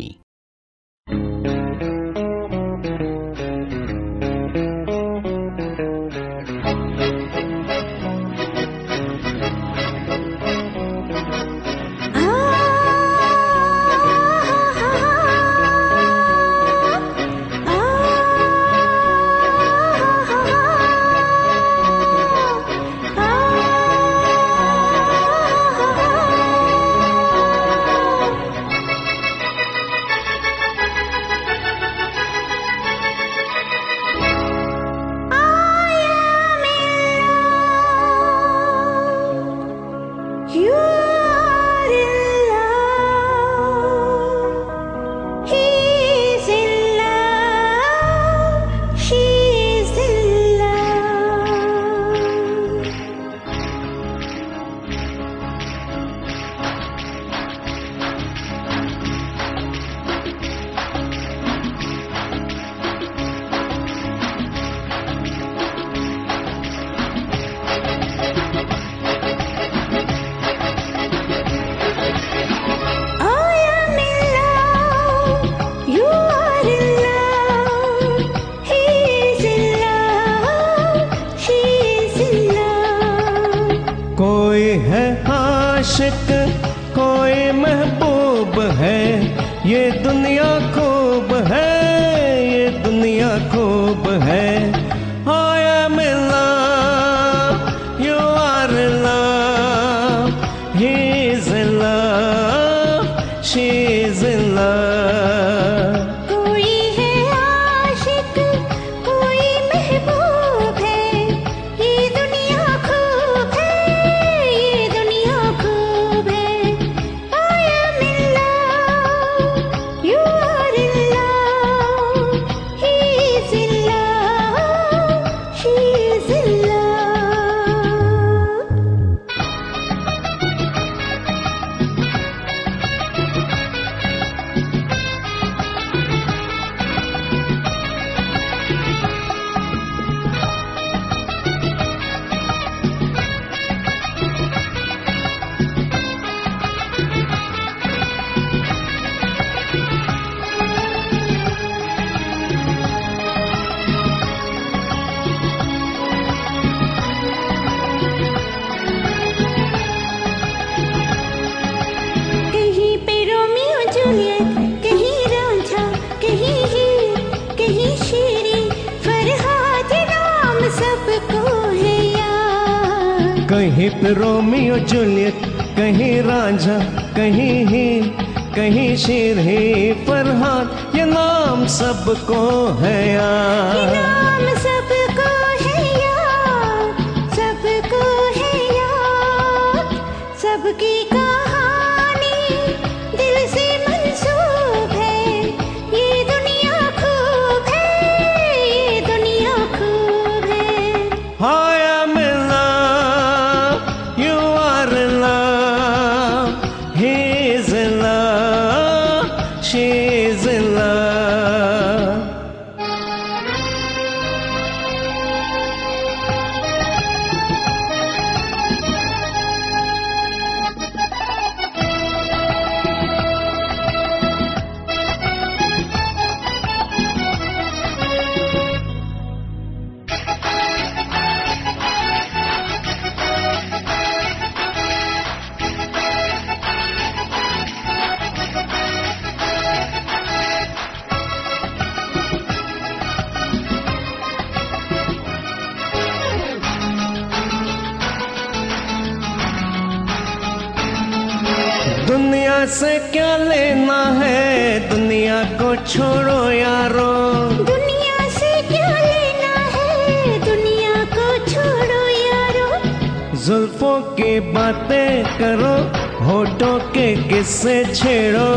के किस्से छेड़ो।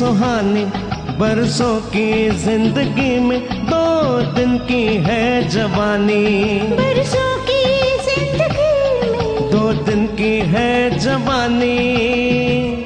सुहानी बरसों की ज़िंदगी में दो दिन की है जवानी। बरसों की ज़िंदगी में दो दिन की है जवानी।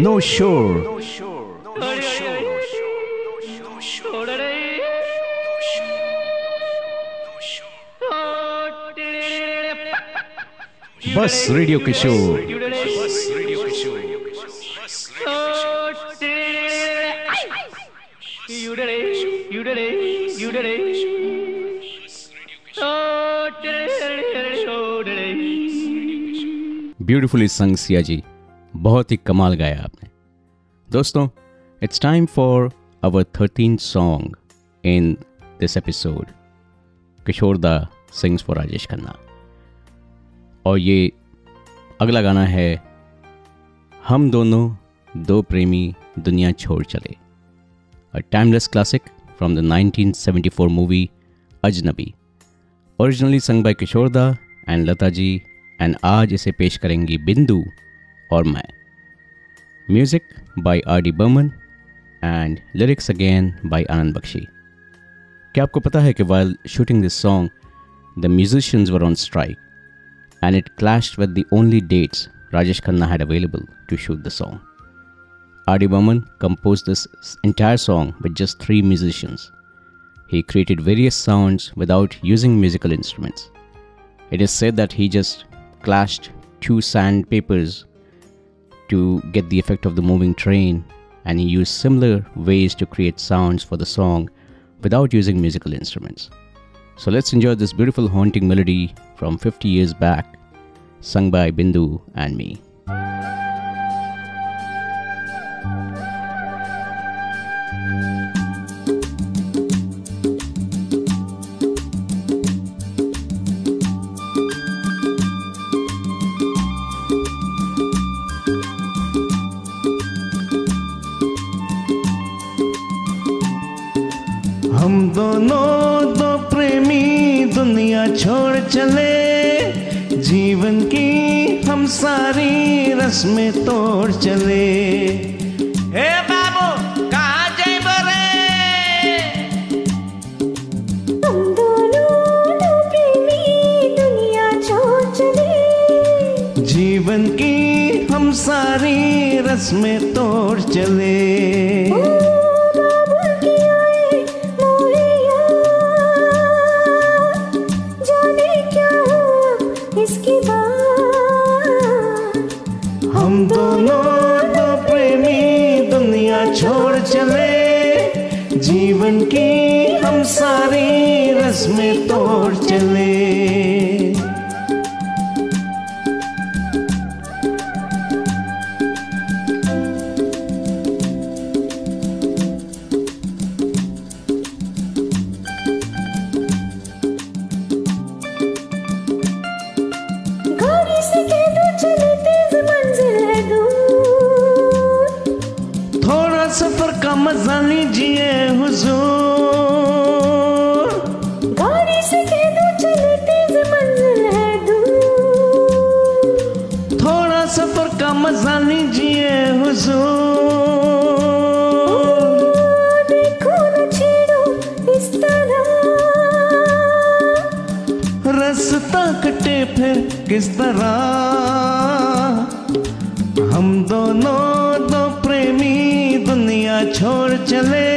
No shore. बस radio Kishore beautifully sung Siya ji बहुत ही कमाल गाया आपने। दोस्तों it's time for our thirteen song in this episode Kishore da sings for Rajesh Khanna. और ये अगला गाना है, हम दोनों दो प्रेमी, दुनिया छोड़ चले। A timeless classic from the 1974 movie Ajnabee originally sung by Kishore da and Lata ji and आज इसे पेश करेंगी बिंदु। और मैं music by R D Burman and lyrics again by Anand Bakshi क्या आपको पता है कि while shooting this song the musicians were on strike and it clashed with the only dates Rajesh Khanna had available to shoot the song. R.D. Burman composed this entire song with just three musicians. He created various sounds without using musical instruments. It is said that he just clashed two sandpapers to get the effect of the moving train, and he used similar ways to create sounds for the song without using musical instruments. So let's enjoy this beautiful haunting melody from 50 years back, sung by Bindu and me. हम दोनों दो प्रेमी दुनिया छोड़ चले। जीवन की हम सारी रस्में तोड़ चले। हे बाबू कहाँ जाए बरे? हम दोनों दो प्रेमी दुनिया छोड़ चले। जीवन की हम सारी रस्में तोड़ चले। रस्में तोड़ सफ़र का मज़ा लीजिए हुजूर। रास्ता कटे फिर किस तरह? हम दोनों दो प्रेमी, दुनिया छोड़ चले।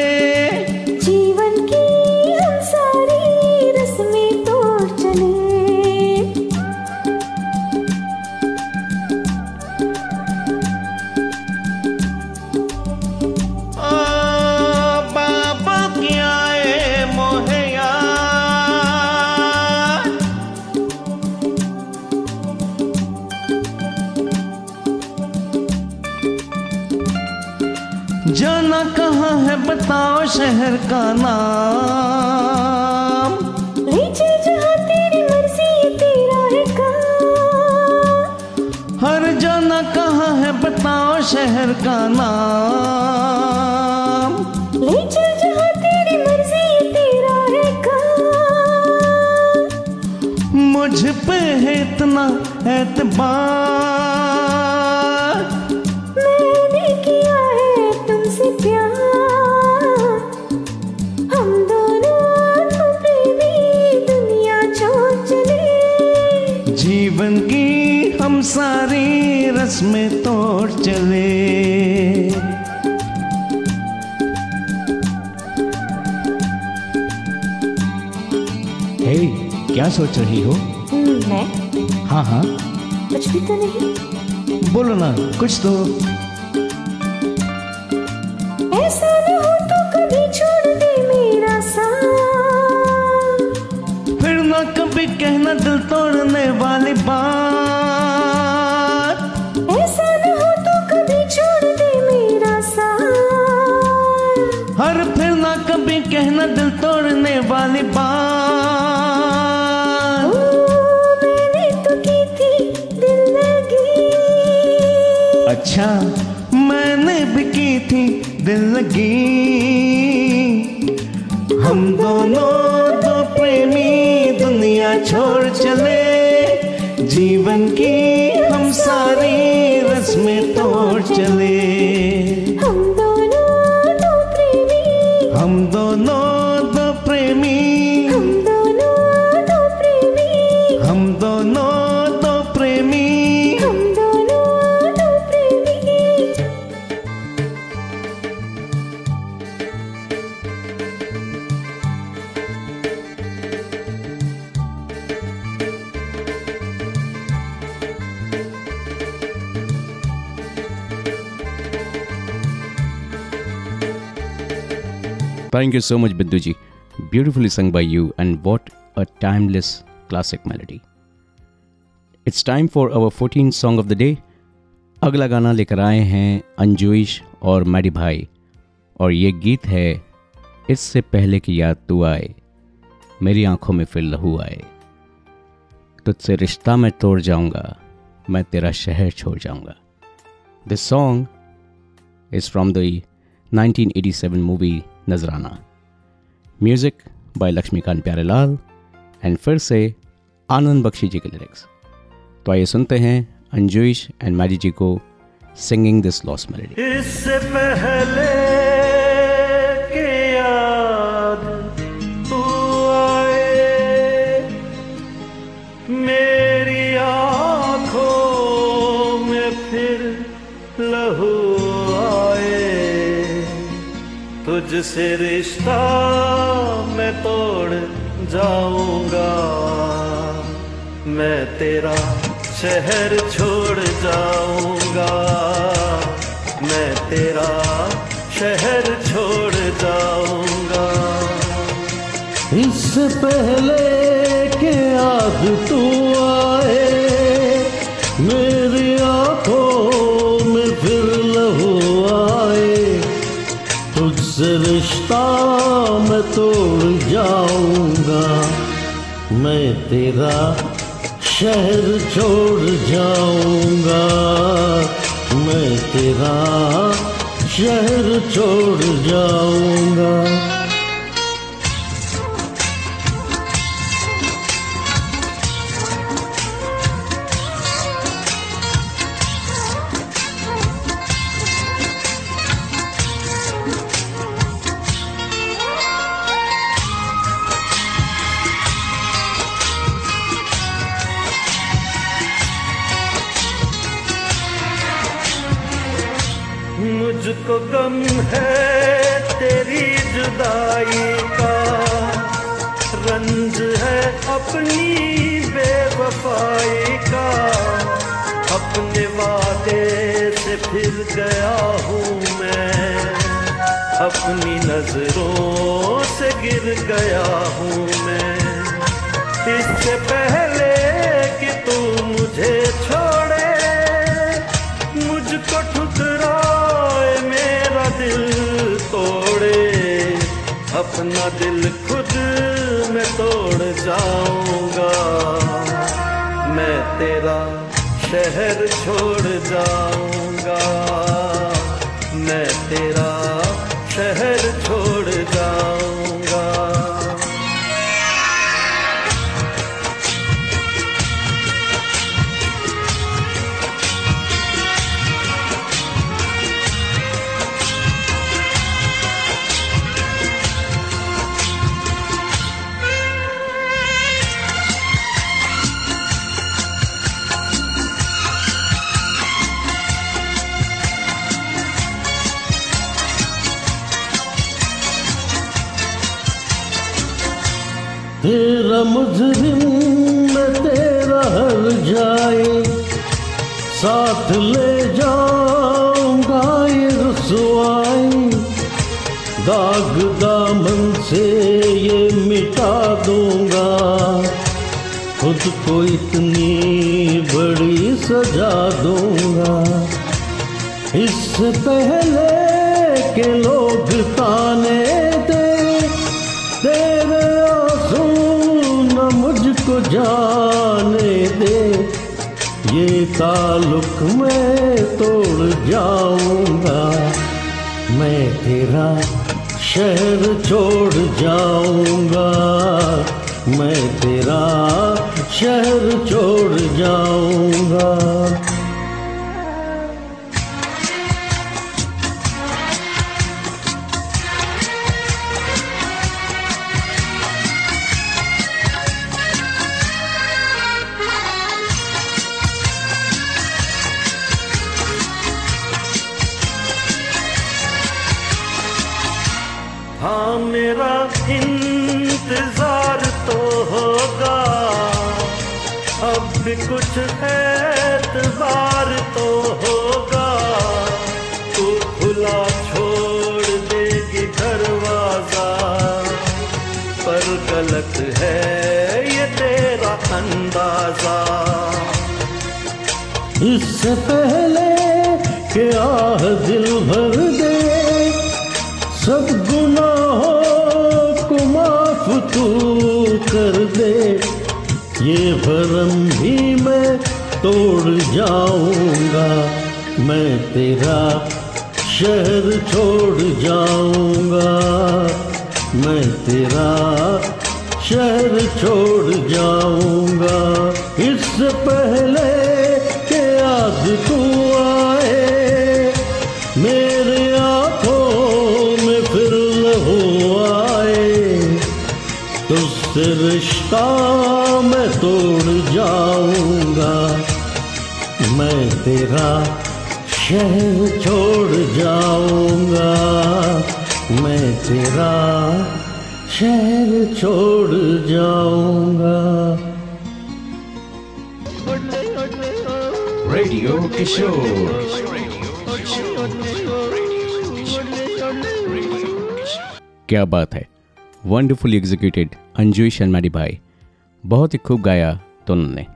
एतबार मैंने किया है तुमसे प्यार। हम दोनों तो प्रेमी दुनिया छोड़ चले जीवन की हम सारी रस्में तोड़ चले। हे क्या सोच रही हो? हम्म, मैं? हाँ हाँ। तो नहीं बोलो ना कुछ तो। मैंने भी की थी दिल लगी thank you so much Bindu ji beautifully sung by you and what a timeless classic melody it's time for our fourteen song of the day अगला गाना लेकर आए हैं अंजुइश और मैडी भाई, और ये गीत है, इससे पहले की याद तू आए, मेरी आँखों में फिर लहू आए। तुझसे रिश्ता मैं तोड़ जाऊँगा, मैं तेरा शहर छोड़ जाऊँगा। This song is from nineteen eighty seven movie Nazrana. Music by Laxmikant Pyarelal and फिर से आनंद बख्शी जी के लिरिक्स तो आइए सुनते हैं अंजुइश एंड मैजी जी को सिंगिंग दिस लॉस मेलेडी इससे पहले तुझसे रिश्ता मैं तोड़ जाऊँगा। मैं तेरा शहर छोड़ जाऊँगा। मैं तेरा शहर छोड़ जाऊँगा। इस पहले के याद तू आए मैं तेरा शहर छोड़ जाऊँगा। मैं तेरा शहर छोड़ जाऊँगा। तेरी जुदाई का। रंज है अपनी बेवफाई का। अपने वादे से फिर गया हूँ मैं। अपनी नज़रों से गिर गया हूँ मैं। इससे पहले अपना दिल खुद मैं तोड़ जाऊँगा। मैं तेरा शहर छोड़ जाऊँगा। मैं तेरा तेरा मुजरिम मैं तेरा हर जाए, साथ ले जाऊँगा ये रसवाई दाग दामन से ये मिटा दूँगा, खुद को इतनी बड़ी सजा दूँगा। इससे पहले के लोग ताने जाने दे। ये ताल्लुक मैं तोड़ जाऊँगा। मैं तेरा शहर छोड़ जाऊँगा। मैं तेरा शहर छोड़ जाऊँगा। गलत है ये तेरा अंदाज़ा। इससे पहले कि आह दिल भर दे, सब गुनाहों को माफ़ तू कर दे। ये भरम भी मैं तोड़ जाऊँगा, मैं तेरा शहर छोड़ जाऊँगा, मैं तेरा शहर छोड़ जाऊँगा। इससे पहले के आज तू आए। मेरे आँखों में फिर हो आए। तुझसे रिश्ता मैं तोड़ जाऊँगा। मैं तेरा शहर छोड़ जाऊँगा। मैं तेरा शहर छोड़ जाऊँगा। रेडियो किशोर क्या बात है। वंडरफुली एग्जीक्यूटेड अंजू शर्माडी भाई बहुत ही खूब गाया दोनों ने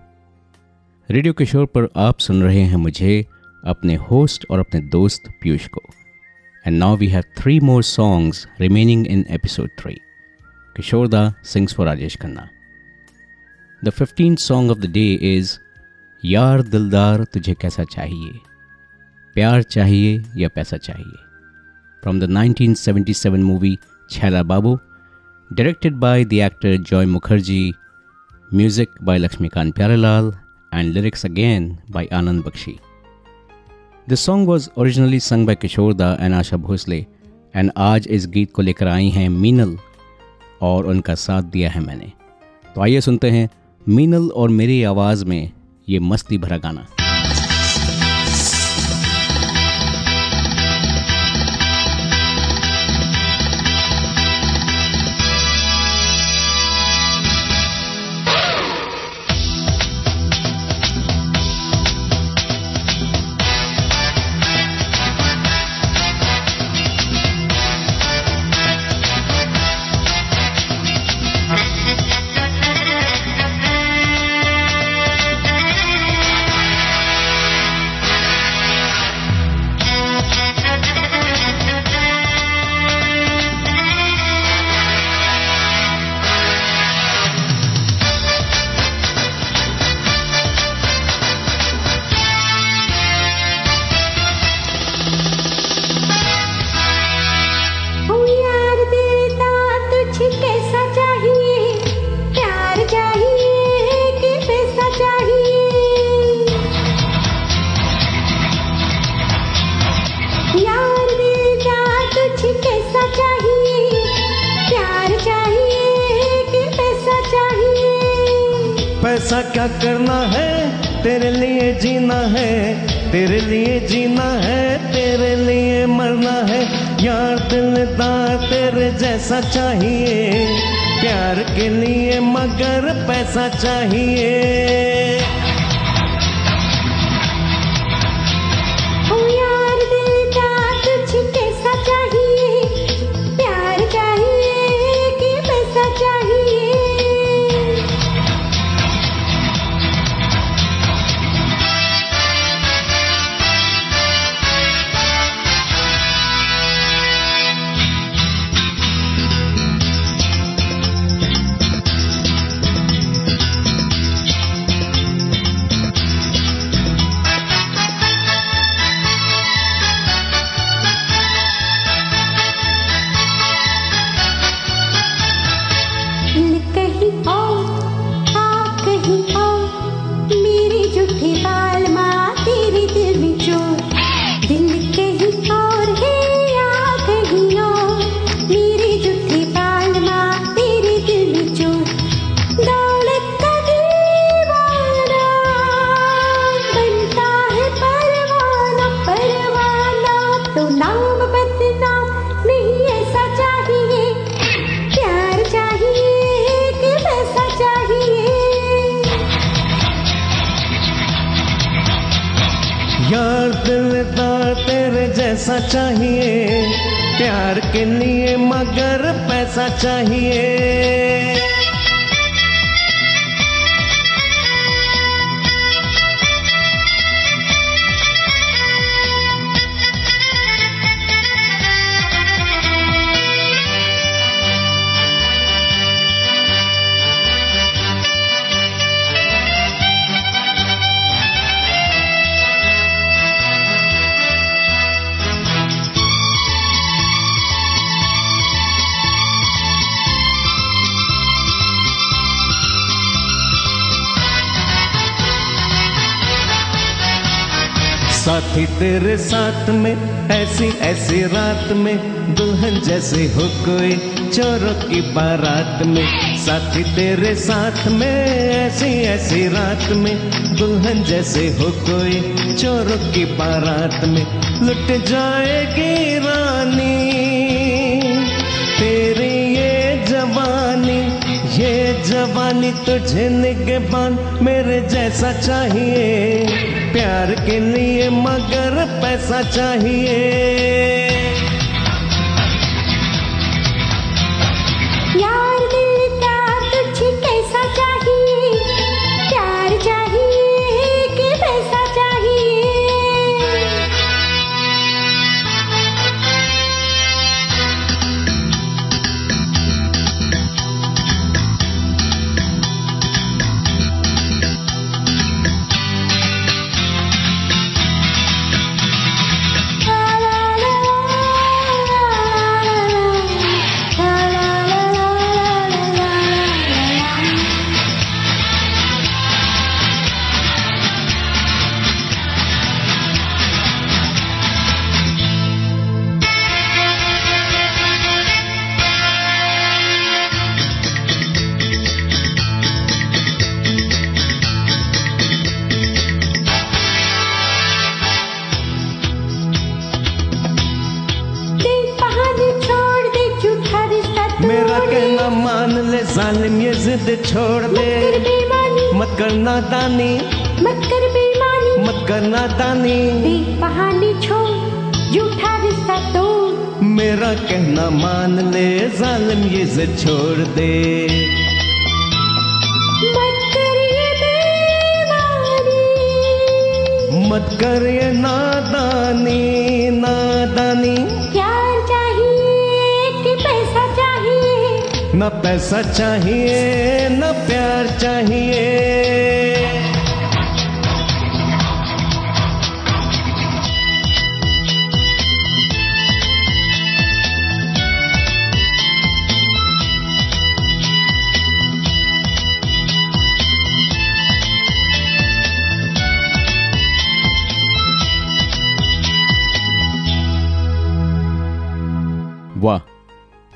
रेडियो किशोर पर आप सुन रहे हैं मुझे अपने होस्ट और अपने दोस्त पीयूष को। And now we have three more songs remaining in episode three Kishoreda sings for Rajesh Khanna the fifteen song of the day is यार दिलदार तुझे कैसा चाहिए प्यार चाहिए या पैसा चाहिए from the 1977 movie Chhaila Babu directed by the actor Joy Mukherjee, music by Lakshmikant Pyarelal, and lyrics again by Anand Bakshi. The song was originally sung by Kishorda and Asha Bhosle, and आज इस गीत को लेकर आई हैं मीनल और उनका साथ दिया है मैंने। तो आइए सुनते हैं मीनल और मेरी आवाज़ में ये मस्ती भरा गाना। जैसा चाहिए प्यार के लिए मगर पैसा चाहिए। ऐसी रात में दुल्हन, जैसे हो कोई चोरों की बारात में। साथी तेरे साथ में, ऐसी ऐसी रात में दुल्हन, जैसे हो कोई चोरों की बारात में। लुट जाएगी रानी, तेरी ये जवानी ये जवानी तुझे निगबान, मेरे जैसा चाहिए। प्यार के लिए मगर पैसा चाहिए। छोड़ मत दे कर बेईमानी। मत करना दानी। मत कर बेईमानी। मत करना दानी। बहाने छोड़ झूठा रिश्ता तोड़। मेरा कहना मान ले जालिम ये जिद छोड़ दे। मत कर ये बेईमानी। मत कर ये नादानी नादानी। न पैसा चाहिए न प्यार चाहिए।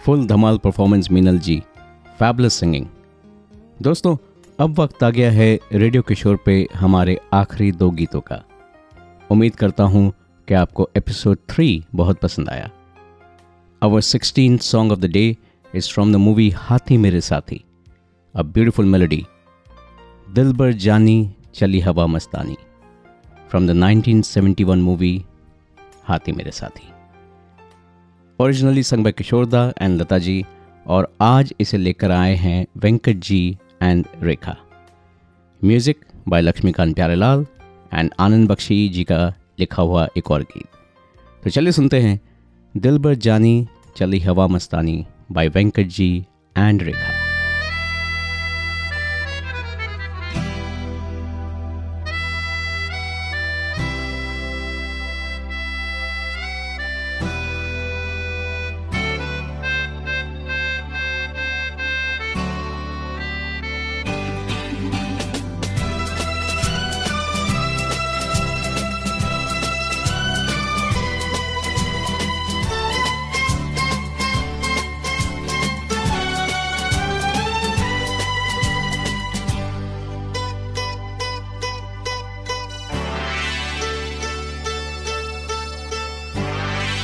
फुल धमाल performance Meenal ji. Fabulous singing दोस्तों, अब वक्त आ गया है रेडियो किशोर पे हमारे आखिरी दो गीतों का। उम्मीद करता हूँ कि आपको एपिसोड थ्री बहुत पसंद आया। Our sixteen song of the day is from the movie Haathi Mere Saathi. A beautiful melody दिल बर जानी, चली हवा मस्तानी। From the 1971 movie Haathi Mere साथी। Originally sung by Kishoreda and Lata ji और आज इसे लेकर आए हैं Venkat ji and Rekha music by Laxmikant Pyarelal and Anand Bakshi ji का लिखा हुआ एक और गीत। तो चलिए सुनते हैं। दिल भर जानी, चली हवा मस्तानी बाय वेंकट जी एंड रेखा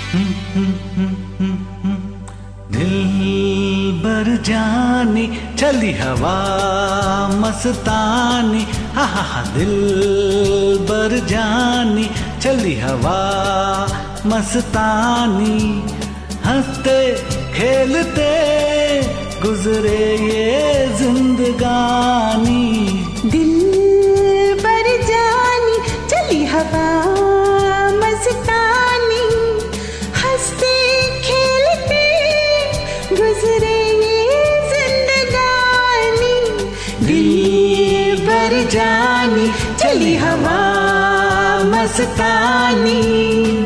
दिल जानी, चली हवा मस्तानी, हा हा हा दिल बर जानी, चली हवा मस्तानी। हँसते, खेलते, गुजरे ये जिंदगानी। दिल पर जानी, चली हवा मस्तानी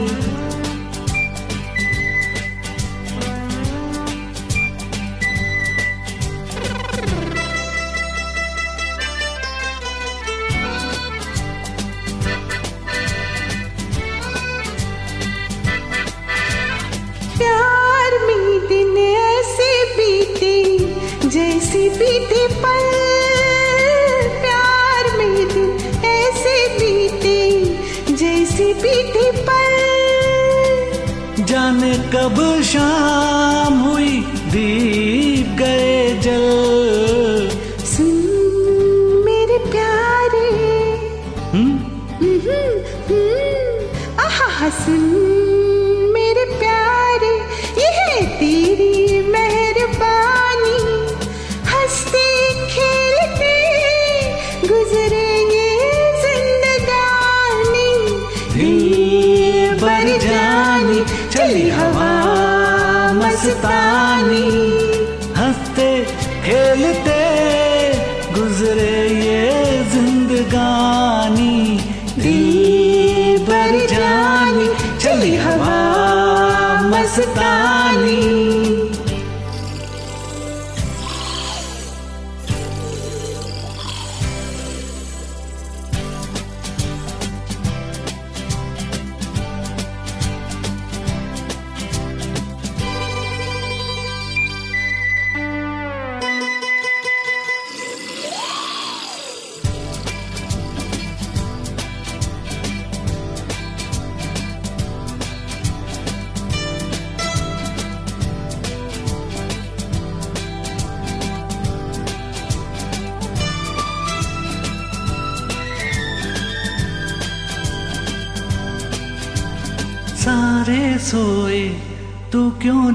कब शाम हुई दीप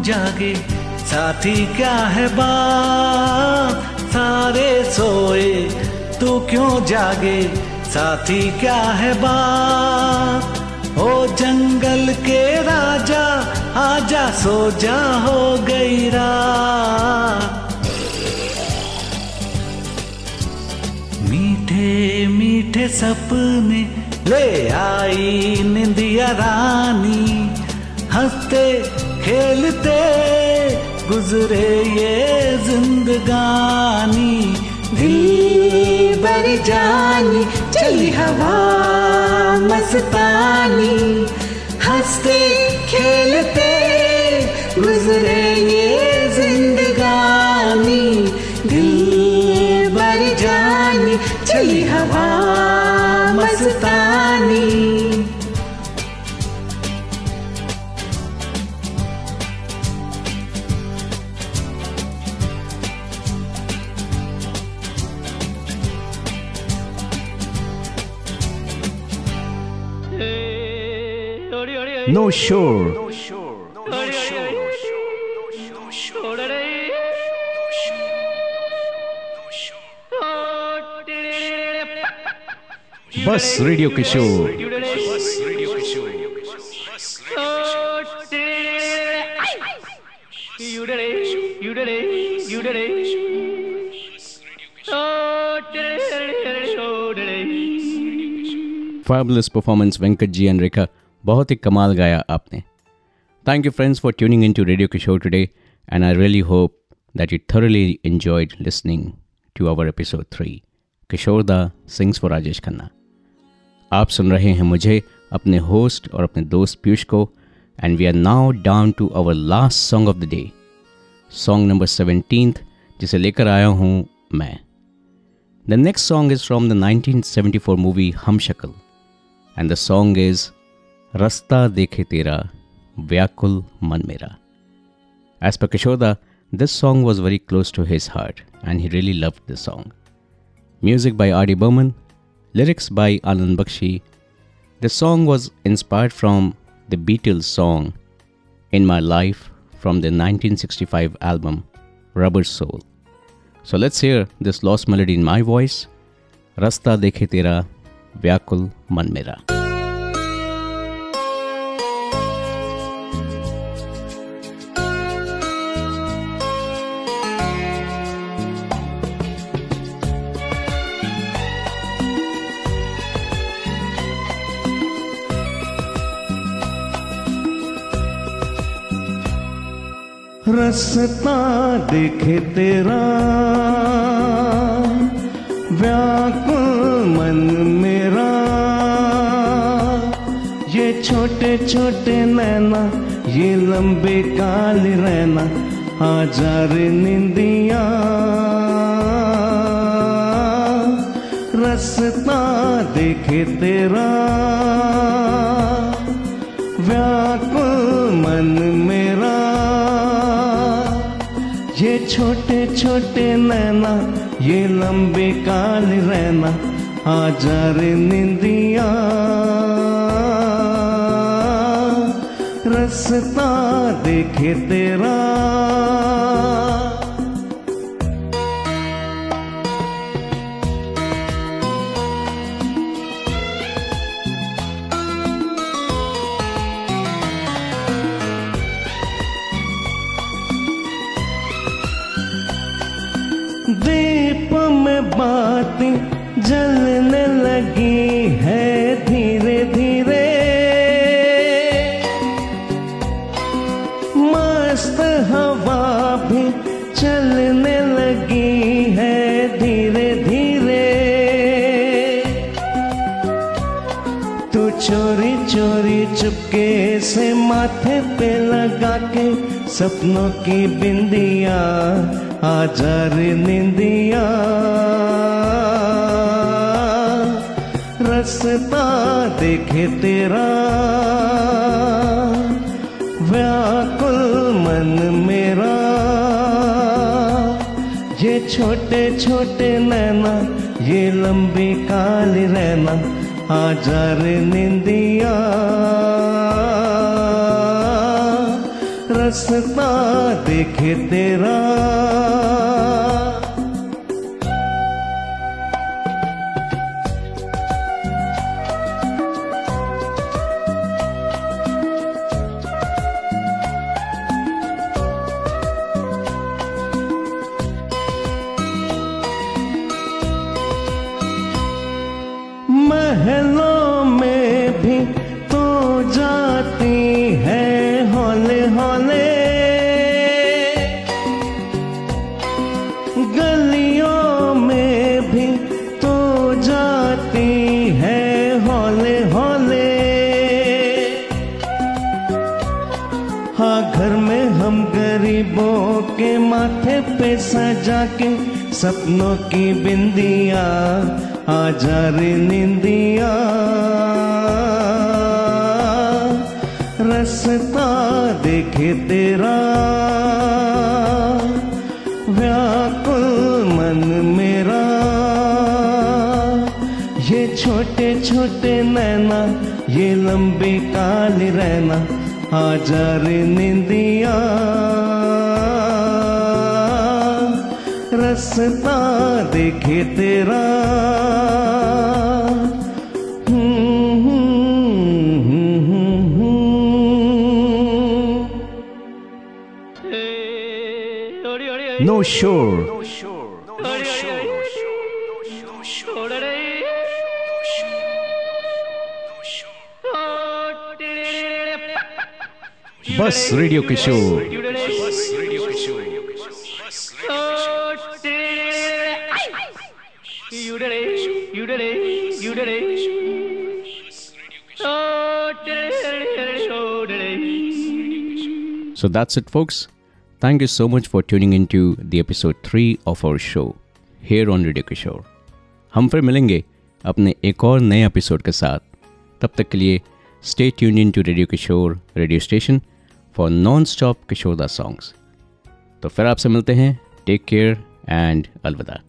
जागे, साथी क्या है बात? सारे सोए, तू क्यों जागे? साथी क्या है बात? ओ जंगल के राजा, आजा सो जा हो गई रात। मीठे मीठे सपने ले आई निंदिया रानी, हँसते खेलते गुजरे ये जिंदगानी। दिल बर जानी चली हवा मस्तानी। हँसते खेलते गुजरे ये No Shore. बस radio Kishore fabulous performance Venkat ji and Rekha बहुत ही कमाल गाया आपने। Thank you friends for tuning in to radio Kishore today and I really hope that you thoroughly enjoyed listening to our episode 3 Kishore da sings for Rajesh Khanna आप सुन रहे हैं मुझे, अपने host और अपने दोस्त पीयूष को and we are now down to our last song of the day song number seventeen जिसे लेकर आया हूँ मैं। The next song is from the 1974 movie Humshakal and the song is Rasta Dekhe Tera, Vyakul Man As per Kishoda, this song was very close to his heart and he really loved this song. Music by R.D. Burman, lyrics by Alan Bakshi. The song was inspired from the Beatles song In My Life from the 1965 album Rubber Soul. So let's hear this lost melody in my voice. Rasta Dekhe Tera, Vyakul Man रसता देखे तेरा। व्याकुल मन मेरा। ये छोटे छोटे नैना, ये लंबे काल रहना, हज़ार निंदिया। रसता देखे तेरा। छोटे छोटे नैना ये लंबे काल रहना आजा रे निंदिया। रसता देखे तेरा। चुपके से माथे पे लगा के सपनों की बिंदिया आजा रे निंदिया। रसता देखे तेरा, व्याकुल मन मेरा। ये छोटे छोटे नैना, ये लंबी काली रहना। आजा रे निंदिया। रसता देखे तेरा। सपनों की बिंदिया आजा रे निंदिया। रसता देखे तेरा, व्याकुल मन मेरा। ये छोटे छोटे नैना, ये लंबी काली रहना आजा रे निंदिया। रसता देखे तेरा। नो शोर बस radio Kishore So that's it, folks. Thank you so much for tuning into the episode 3 of our show here on Radio Kishore. हम फिर मिलेंगे अपने एक और नए एपिसोड के साथ तब तक के लिए stay tune in to radio Kishore radio station for non stop Kishoreda songs तो फिर आपसे मिलते हैं टेक केयर एंड अलविदा